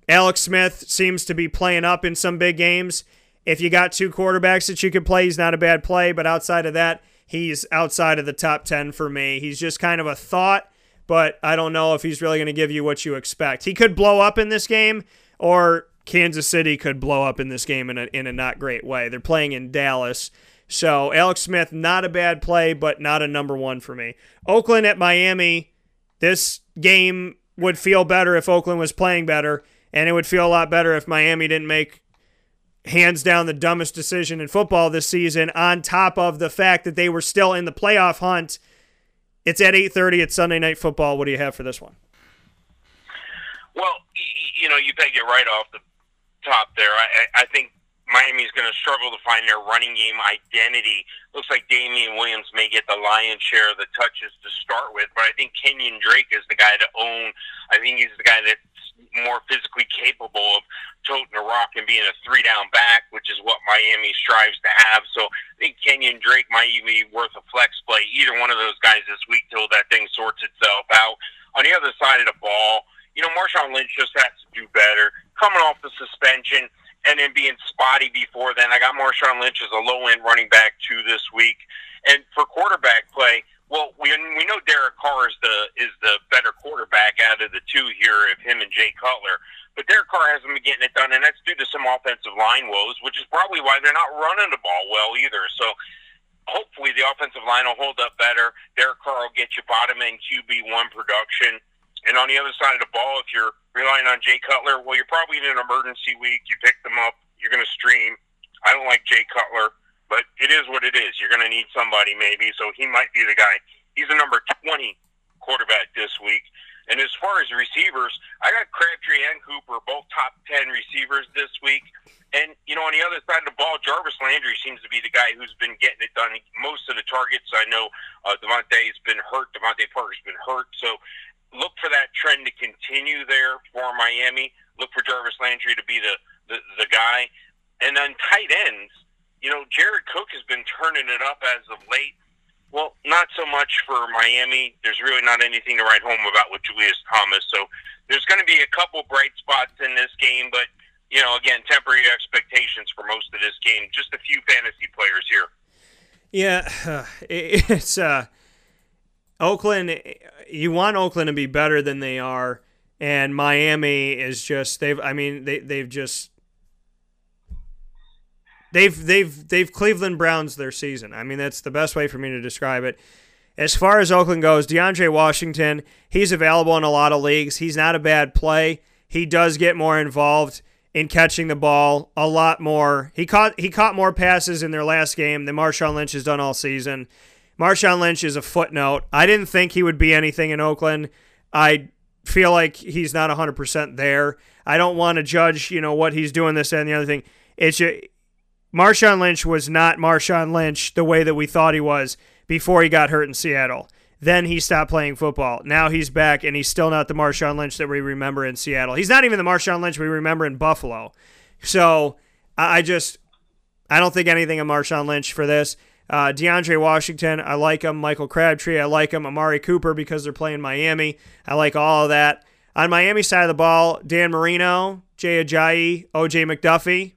Alex Smith seems to be playing up in some big games. If you got two quarterbacks that you could play, he's not a bad play. But outside of that, he's outside of the top 10 for me. He's just kind of a thought, but I don't know if he's really going to give you what you expect. He could blow up in this game, or Kansas City could blow up in this game in a, in a not great way. They're playing in Dallas. So Alex Smith, not a bad play, but not a number one for me. Oakland at Miami, this game would feel better if Oakland was playing better, and it would feel a lot better if Miami didn't make hands down the dumbest decision in football this season on top of the fact that they were still in the playoff hunt. It's at 8:30 It's Sunday night football. What do you have for this one? Well, you know, you peg it right off the top there. I, I think Miami's going to struggle to find their running game identity. Looks like Damien Williams may get the lion's share of the touches to start with, but I think Kenyon Drake is the guy to own. I think he's the guy that's more physically capable of toting a rock and being a three down back, which is what Miami strives to have. So I think Kenyon Drake might even be worth a flex play. Either one of those guys this week till that thing sorts itself out. On the other side of the ball, you know, Marshawn Lynch just has to do better. Coming off the suspension and then being spotty before then, I got Marshawn Lynch as a low end running back too this week. And for quarterback play, well, we we know Derek Carr is the is the better quarterback out of the two here of him and Jay Cutler. But Derek Carr hasn't been getting it done, and that's due to some offensive line woes, which is probably why they're not running the ball well either. So hopefully the offensive line will hold up better. Derek Carr will get you bottom end QB one production. And on the other side of the ball, if you're relying on Jay Cutler, well, you're probably in an emergency week. You pick them up. You're going to stream. I don't like Jay Cutler, but it is what it is. You're going to need somebody maybe, so he might be the guy. He's a number 20 quarterback this week. And as far as receivers, I got Crabtree and Cooper, both top 10 receivers this week. And, you know, on the other side of the ball, Jarvis Landry seems to be the guy who's been getting it done. Most of the targets, I know uh, DeVante's been hurt. DeVante Parker's been hurt. So look for that trend to continue there for Miami. Look for Jarvis Landry to be the, the, the guy. And then tight ends, you know, Jared Cook has been turning it up as of late. Well, not so much for Miami. There's really not anything to write home about with Julius Thomas. So there's going to be a couple bright spots in this game, but you know, again, temporary expectations for most of this game. Just a few fantasy players here. Yeah, it's uh, Oakland. You want Oakland to be better than they are, and Miami is just they've. I mean, they they've just they've they've they've Cleveland Browns their season. I mean, that's the best way for me to describe it. As far as Oakland goes, DeAndre Washington, he's available in a lot of leagues. He's not a bad play. He does get more involved in catching the ball a lot more. He caught he caught more passes in their last game than Marshawn Lynch has done all season. Marshawn Lynch is a footnote. I didn't think he would be anything in Oakland. I feel like he's not 100% there. I don't want to judge, you know, what he's doing this and the other thing. It's Marshawn Lynch was not Marshawn Lynch the way that we thought he was before he got hurt in Seattle. Then he stopped playing football. Now he's back, and he's still not the Marshawn Lynch that we remember in Seattle. He's not even the Marshawn Lynch we remember in Buffalo. So I just, I don't think anything of Marshawn Lynch for this. Uh, DeAndre Washington, I like him. Michael Crabtree, I like him. Amari Cooper because they're playing Miami. I like all of that. On Miami side of the ball, Dan Marino, Jay Ajayi, OJ McDuffie,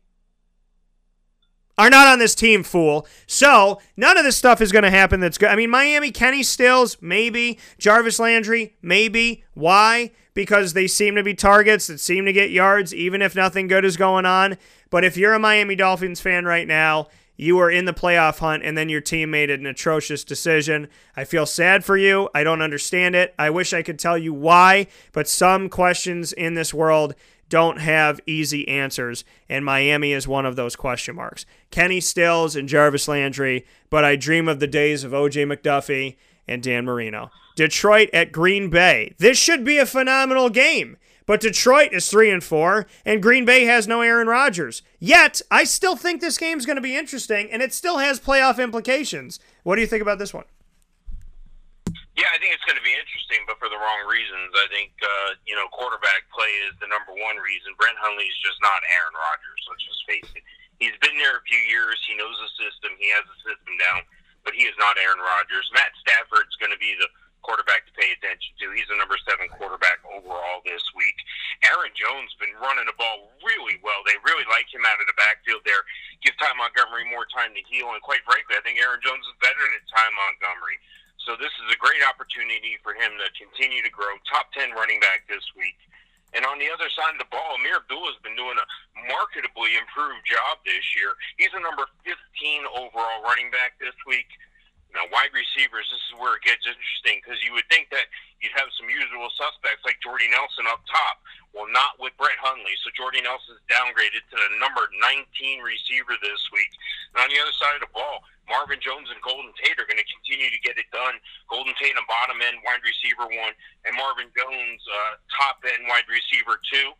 are not on this team, fool. So none of this stuff is going to happen. That's good. I mean, Miami, Kenny Stills, maybe Jarvis Landry, maybe. Why? Because they seem to be targets that seem to get yards, even if nothing good is going on. But if you're a Miami Dolphins fan right now, you are in the playoff hunt, and then your team made an atrocious decision. I feel sad for you. I don't understand it. I wish I could tell you why, but some questions in this world don't have easy answers, and Miami is one of those question marks. Kenny Stills and Jarvis Landry, but I dream of the days of OJ McDuffie and Dan Marino. Detroit at Green Bay. This should be a phenomenal game. But Detroit is 3 and 4 and Green Bay has no Aaron Rodgers. Yet, I still think this game's going to be interesting and it still has playoff implications. What do you think about this one? Yeah, I think it's going to be interesting, but for the wrong reasons. I think uh, you know quarterback play is the number one reason. Brett Hundley's just not Aaron Rodgers. Let's just face it. He's been there a few years. He knows the system. He has the system down, but he is not Aaron Rodgers. Matt Stafford's going to be the quarterback to pay attention to. He's the number seven quarterback overall this week. Aaron Jones has been running the ball really well. They really like him out of the backfield there. Give Ty Montgomery more time to heal, and quite frankly, I think Aaron Jones is better than Ty Montgomery. So this is a great opportunity for him to continue to grow. Top ten running back this week. And on the other side of the ball, Ameer Abdullah has been doing a marketably improved job this year. He's a number 15 overall running back this week. Now, wide receivers, this is where it gets interesting because you would think that you'd have some usual suspects like Jordy Nelson up top. Well, not with Brett Hundley. So Jordy Nelson's downgraded to the number 19 receiver this week. And on the other side of the ball, Marvin Jones and Golden Tate are going to continue to get it done. Golden Tate, a bottom end wide receiver one, and Marvin Jones, uh, top end wide receiver two.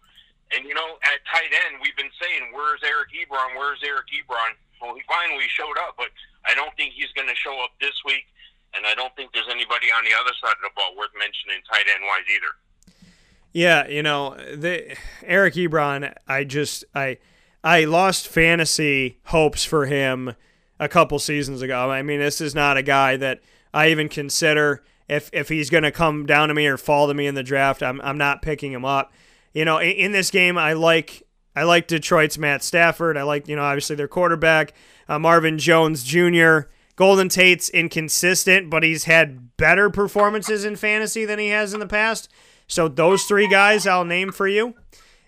And you know, at tight end, we've been saying, "Where's Eric Ebron? Where's Eric Ebron?" Well, he finally showed up, but I don't think he's going to show up this week, and I don't think there's anybody on the other side of the ball worth mentioning tight end wise either. Yeah, you know, the Eric Ebron, I just I I lost fantasy hopes for him a couple seasons ago. I mean, this is not a guy that I even consider if if he's going to come down to me or fall to me in the draft, I'm I'm not picking him up. You know, in, in this game I like I like Detroit's Matt Stafford. I like, you know, obviously their quarterback, uh, Marvin Jones Jr. Golden Tate's inconsistent, but he's had better performances in fantasy than he has in the past. So those three guys I'll name for you.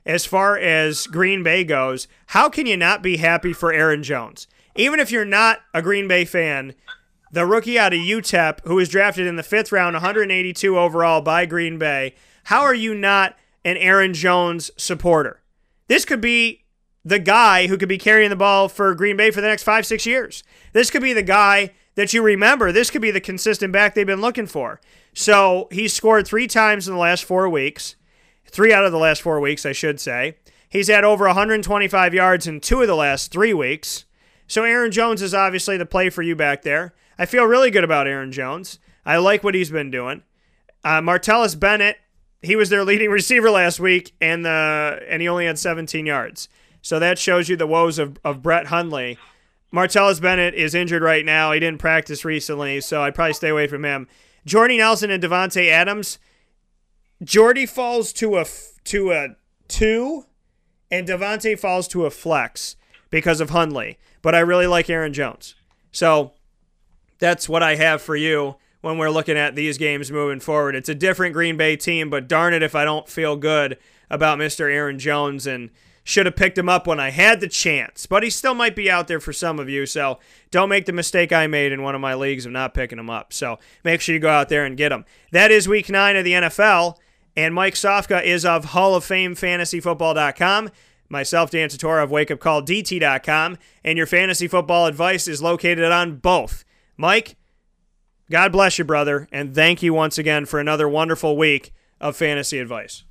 As far as Green Bay goes, how can you not be happy for Aaron Jones? Even if you're not a Green Bay fan, the rookie out of UTEP, who was drafted in the fifth round, 182 overall by Green Bay, how are you not an Aaron Jones supporter? This could be the guy who could be carrying the ball for Green Bay for the next five, six years. This could be the guy that you remember. This could be the consistent back they've been looking for. So he's scored three times in the last four weeks, three out of the last four weeks, I should say. He's had over 125 yards in two of the last three weeks. So Aaron Jones is obviously the play for you back there. I feel really good about Aaron Jones. I like what he's been doing. Uh, Martellus Bennett he was their leading receiver last week, and the and he only had 17 yards. So that shows you the woes of, of Brett Hundley. Martellus Bennett is injured right now. He didn't practice recently, so I'd probably stay away from him. Jordy Nelson and Davante Adams. Jordy falls to a to a two, and Davante falls to a flex because of Hundley. But I really like Aaron Jones, so that's what I have for you when we're looking at these games moving forward. It's a different Green Bay team, but darn it if I don't feel good about Mr. Aaron Jones and should have picked him up when I had the chance. But he still might be out there for some of you, so don't make the mistake I made in one of my leagues of not picking him up. So make sure you go out there and get him. That is week nine of the NFL, and Mike Sofka is of Hall of Fame FantasyFootball.com. Myself, Dan Tortora of WakeUpCallDT.com, and your fantasy football advice is located on both. Mike, God bless you, brother, and thank you once again for another wonderful week of fantasy advice.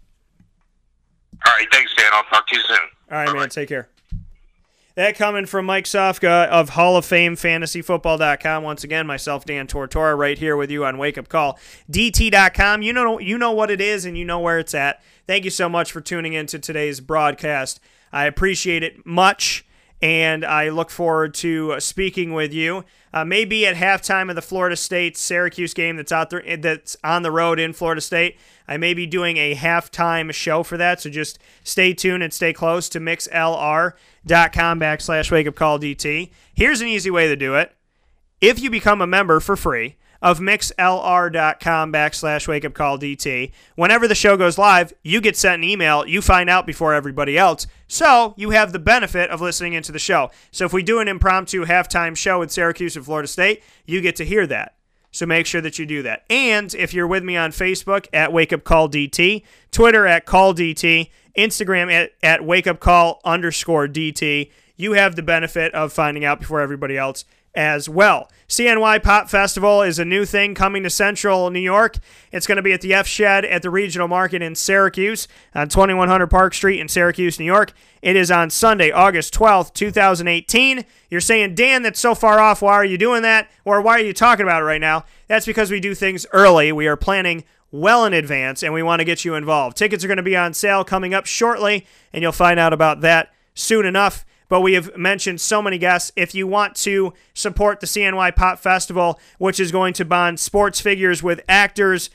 All right, thanks, Dan. I'll talk to you soon. All right, man. Take care. That coming from Mike Sofka of Hall of Fame FantasyFootball.com. Once again, myself, Dan Tortora, right here with you on Wake Up Call DT.com. You know, you know what it is and you know where it's at. Thank you so much for tuning into today's broadcast. I appreciate it much and I look forward to speaking with you. Uh, maybe at halftime of the Florida State Syracuse game that's out there that's on the road in Florida State. I may be doing a halftime show for that, so just stay tuned and stay close to mixlr.com backslash wake up call DT. Here's an easy way to do it. If you become a member for free, of mixlr.com backslash wake up call DT. Whenever the show goes live, you get sent an email. You find out before everybody else. So you have the benefit of listening into the show. So if we do an impromptu halftime show with Syracuse and Florida State, you get to hear that. So make sure that you do that. And if you're with me on Facebook at Wake Up Call DT, Twitter at Call DT, Instagram at, at Wake Up Call underscore DT, you have the benefit of finding out before everybody else as well. CNY Pop Festival is a new thing coming to Central New York. It's going to be at the F Shed at the Regional Market in Syracuse on 2100 Park Street in Syracuse, New York. It is on Sunday, August 12th, 2018. You're saying, Dan, that's so far off. Why are you doing that? Or why are you talking about it right now? That's because we do things early. We are planning well in advance and we want to get you involved. Tickets are going to be on sale coming up shortly, and you'll find out about that soon enough. But we have mentioned so many guests. If you want to support the CNY Pop Festival, which is going to bond sports figures with actors,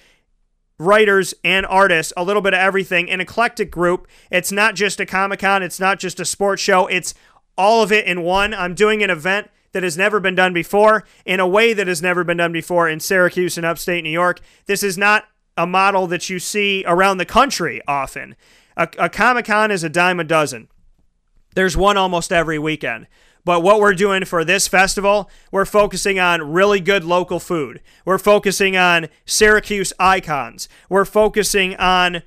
writers, and artists, a little bit of everything, an eclectic group. It's not just a Comic Con, it's not just a sports show, it's all of it in one. I'm doing an event that has never been done before in a way that has never been done before in Syracuse and upstate New York. This is not a model that you see around the country often. A, a Comic Con is a dime a dozen. There's one almost every weekend. But what we're doing for this festival, we're focusing on really good local food. We're focusing on Syracuse icons. We're focusing on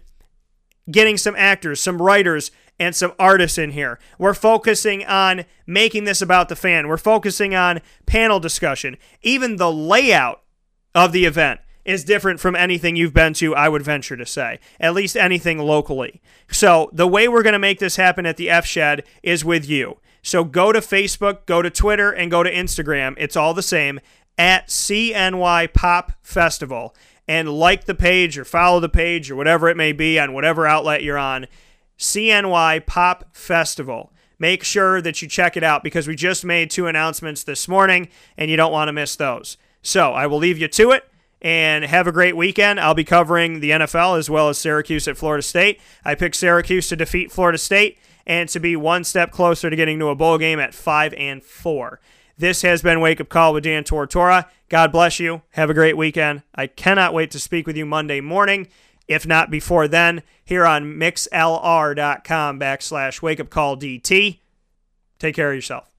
getting some actors, some writers, and some artists in here. We're focusing on making this about the fan. We're focusing on panel discussion. Even the layout of the event is different from anything you've been to, I would venture to say, at least anything locally. So, the way we're going to make this happen at the F Shed is with you. So, go to Facebook, go to Twitter, and go to Instagram. It's all the same at CNY Pop Festival. And like the page or follow the page or whatever it may be on whatever outlet you're on. CNY Pop Festival. Make sure that you check it out because we just made two announcements this morning and you don't want to miss those. So I will leave you to it and have a great weekend. I'll be covering the NFL as well as Syracuse at Florida State. I picked Syracuse to defeat Florida State and to be one step closer to getting to a bowl game at 5 and 4. This has been Wake Up Call with Dan Tortora. God bless you. Have a great weekend. I cannot wait to speak with you Monday morning, if not before then, here on mixlr.com backslash wake up call DT. Take care of yourself.